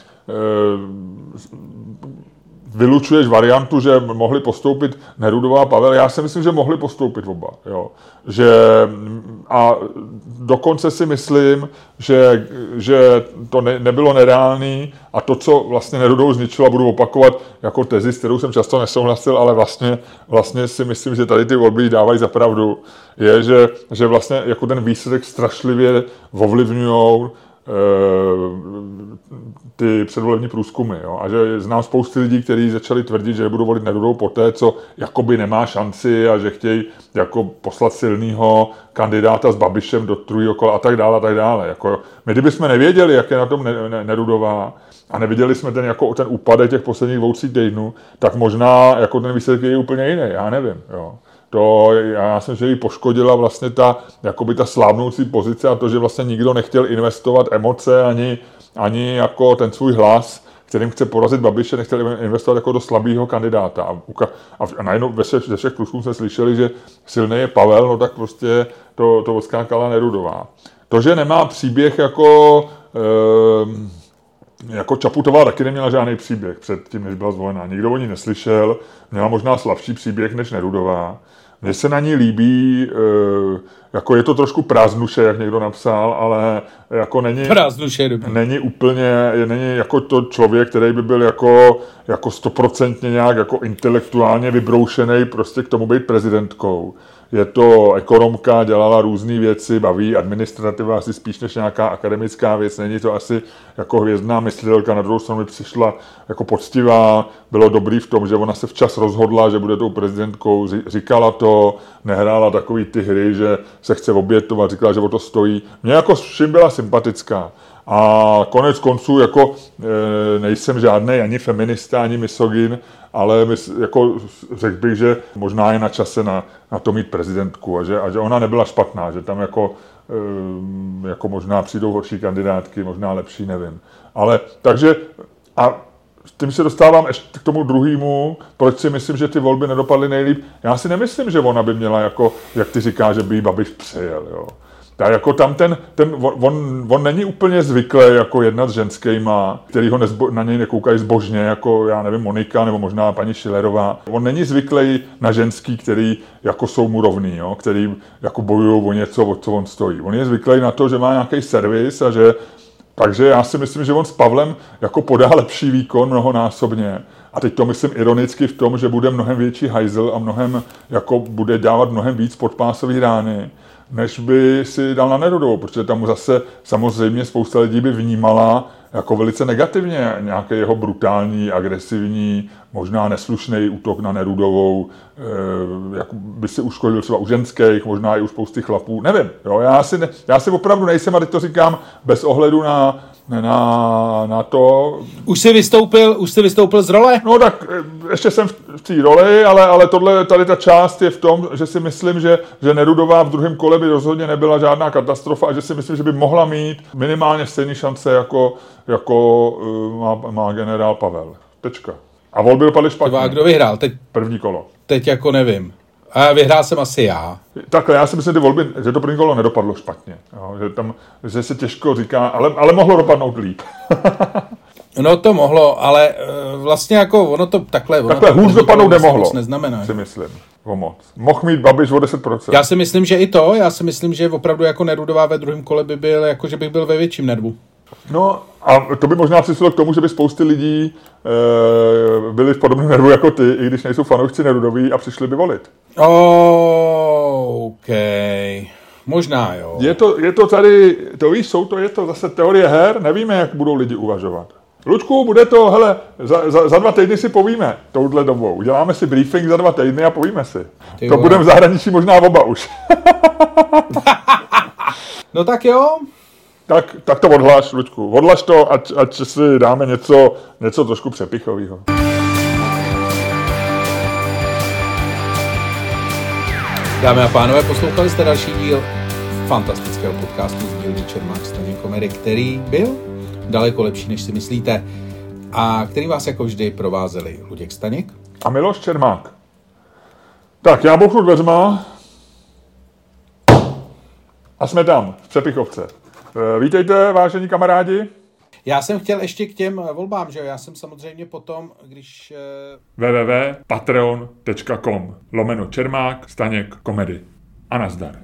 vylučuješ variantu, že mohli postoupit Nerudová a Pavel. Já si myslím, že mohli postoupit oba. Jo. Že, a dokonce si myslím, že, že to ne, nebylo nereálný a to, co vlastně Nerudou zničilo, budu opakovat jako tezi, s kterou jsem často nesouhlasil, ale vlastně, vlastně si myslím, že tady ty volby dávají za pravdu, je, že, že vlastně jako ten výsledek strašlivě ovlivňují ty předvolební průzkumy. Jo? A že znám spousty lidí, kteří začali tvrdit, že budou volit Nerudou po té, co jakoby nemá šanci a že chtějí jako poslat silného kandidáta s Babišem do druhého kola a tak dále a tak dále. Jako, my kdybychom nevěděli, jak je na tom Nerudová a neviděli jsme ten, jako, ten úpadek těch posledních dvou, tří týdnů, tak možná jako ten výsledek je úplně jiný, já nevím. Jo to, já jsem že ji poškodila vlastně ta, jakoby ta slávnoucí pozice a to, že vlastně nikdo nechtěl investovat emoce ani, ani jako ten svůj hlas, kterým chce porazit Babiše, nechtěl investovat jako do slabého kandidáta. A, a, a najednou ve všech, ze všech průzkumů jsme slyšeli, že silný je Pavel, no tak prostě to, to odskákala Nerudová. To, že nemá příběh jako, e, jako Čaputová taky neměla žádný příběh před tím, než byla zvolená. Nikdo o ní neslyšel, měla možná slabší příběh než Nerudová. Mně se na ní líbí, eh, jako je to trošku prázdnuše, jak někdo napsal, ale jako není, prázdnuše, není úplně, není jako to člověk, který by byl jako, jako stoprocentně nějak jako intelektuálně vybroušený prostě k tomu být prezidentkou je to ekonomka, dělala různé věci, baví administrativa asi spíš než nějaká akademická věc, není to asi jako hvězdná myslitelka, na druhou stranu přišla jako poctivá, bylo dobrý v tom, že ona se včas rozhodla, že bude tou prezidentkou, říkala to, nehrála takový ty hry, že se chce obětovat, říkala, že o to stojí. Mně jako všim byla sympatická. A konec konců jako e, nejsem žádný ani feminista, ani misogyn, ale my, jako řekl bych, že možná je na čase na, na to mít prezidentku a že, a že ona nebyla špatná, že tam jako, e, jako možná přijdou horší kandidátky, možná lepší, nevím. Ale takže a tím se dostávám ještě k tomu druhému, proč si myslím, že ty volby nedopadly nejlíp. Já si nemyslím, že ona by měla, jako, jak ty říká, že by jí Babiš přejel. Jo. Tak jako tam ten, ten on, on, není úplně zvyklý jako jednat s ženskýma, který ho nezbo, na něj nekoukají zbožně, jako já nevím, Monika nebo možná paní Šilerová. On není zvyklý na ženský, který jako jsou mu rovný, jo, který jako bojují o něco, o co on stojí. On je zvyklý na to, že má nějaký servis a že takže já si myslím, že on s Pavlem jako podá lepší výkon mnohonásobně. A teď to myslím ironicky v tom, že bude mnohem větší hajzl a mnohem, jako bude dávat mnohem víc podpásový rány než by si dal na Nerudovou, protože tam zase samozřejmě spousta lidí by vnímala jako velice negativně nějaký jeho brutální, agresivní, možná neslušný útok na Nerudovou, e, jak by si uškodil třeba u ženských, možná i u spousty chlapů, nevím. Jo, já, si ne, já si opravdu nejsem, a teď to říkám bez ohledu na, na, na to. Už jsi vystoupil, už jsi vystoupil z role? No tak eh, ještě jsem v té roli, ale, ale tohle, tady ta část je v tom, že si myslím, že, že Nerudová v druhém kole by rozhodně nebyla žádná katastrofa a že si myslím, že by mohla mít minimálně stejné šance, jako, jako uh, má, má generál Pavel. Tečka. A volby dopadly špatně. A kdo vyhrál? Teď, První kolo. teď jako nevím. A vyhrál jsem asi já. Takhle, já si myslím, že ty volby, že to první kolo nedopadlo špatně. Jo, že, tam, že se těžko říká, ale, ale mohlo dopadnout líp. No to mohlo, ale eh, vlastně jako ono to takhle... Ono Takhle to hůř dopadnout nemohlo. neznamená. Si myslím. O moc. Mohl mít Babiš o 10%. Já si myslím, že i to, já si myslím, že opravdu jako Nerudová ve druhém kole by byl, jako že bych byl ve větším nervu. No a to by možná přispělo k tomu, že by spousty lidí e, byli v podobném nervu jako ty, i když nejsou fanoušci Nerudoví a přišli by volit. OK. Možná jo. Je to, je to tady, to víš, jsou to, je to zase teorie her, nevíme, jak budou lidi uvažovat. Lučku, bude to, hele, za, za, za dva týdny si povíme touhle dobou. Uděláme si briefing za dva týdny a povíme si. Ty to budeme v zahraničí možná oba už. No tak jo. Tak, tak to odhlaš, Lučku. Odhlaš to, ať, ať si dáme něco, něco trošku přepichového. Dámy a pánové, poslouchali jste další díl fantastického podcastu z dílny Čermák Staněk Komedy, který byl daleko lepší, než si myslíte a který vás jako vždy provázeli Luděk Staněk. A Miloš Čermák. Tak, já bouchnu dveřma. A jsme tam, v Přepichovce. Eh, Vítejte, vážení kamarádi. Já jsem chtěl ještě k těm volbám, že jo? Já jsem samozřejmě potom, když... eh, www.patreon.com lomeno Čermák, Staněk, komedy. A nazdar.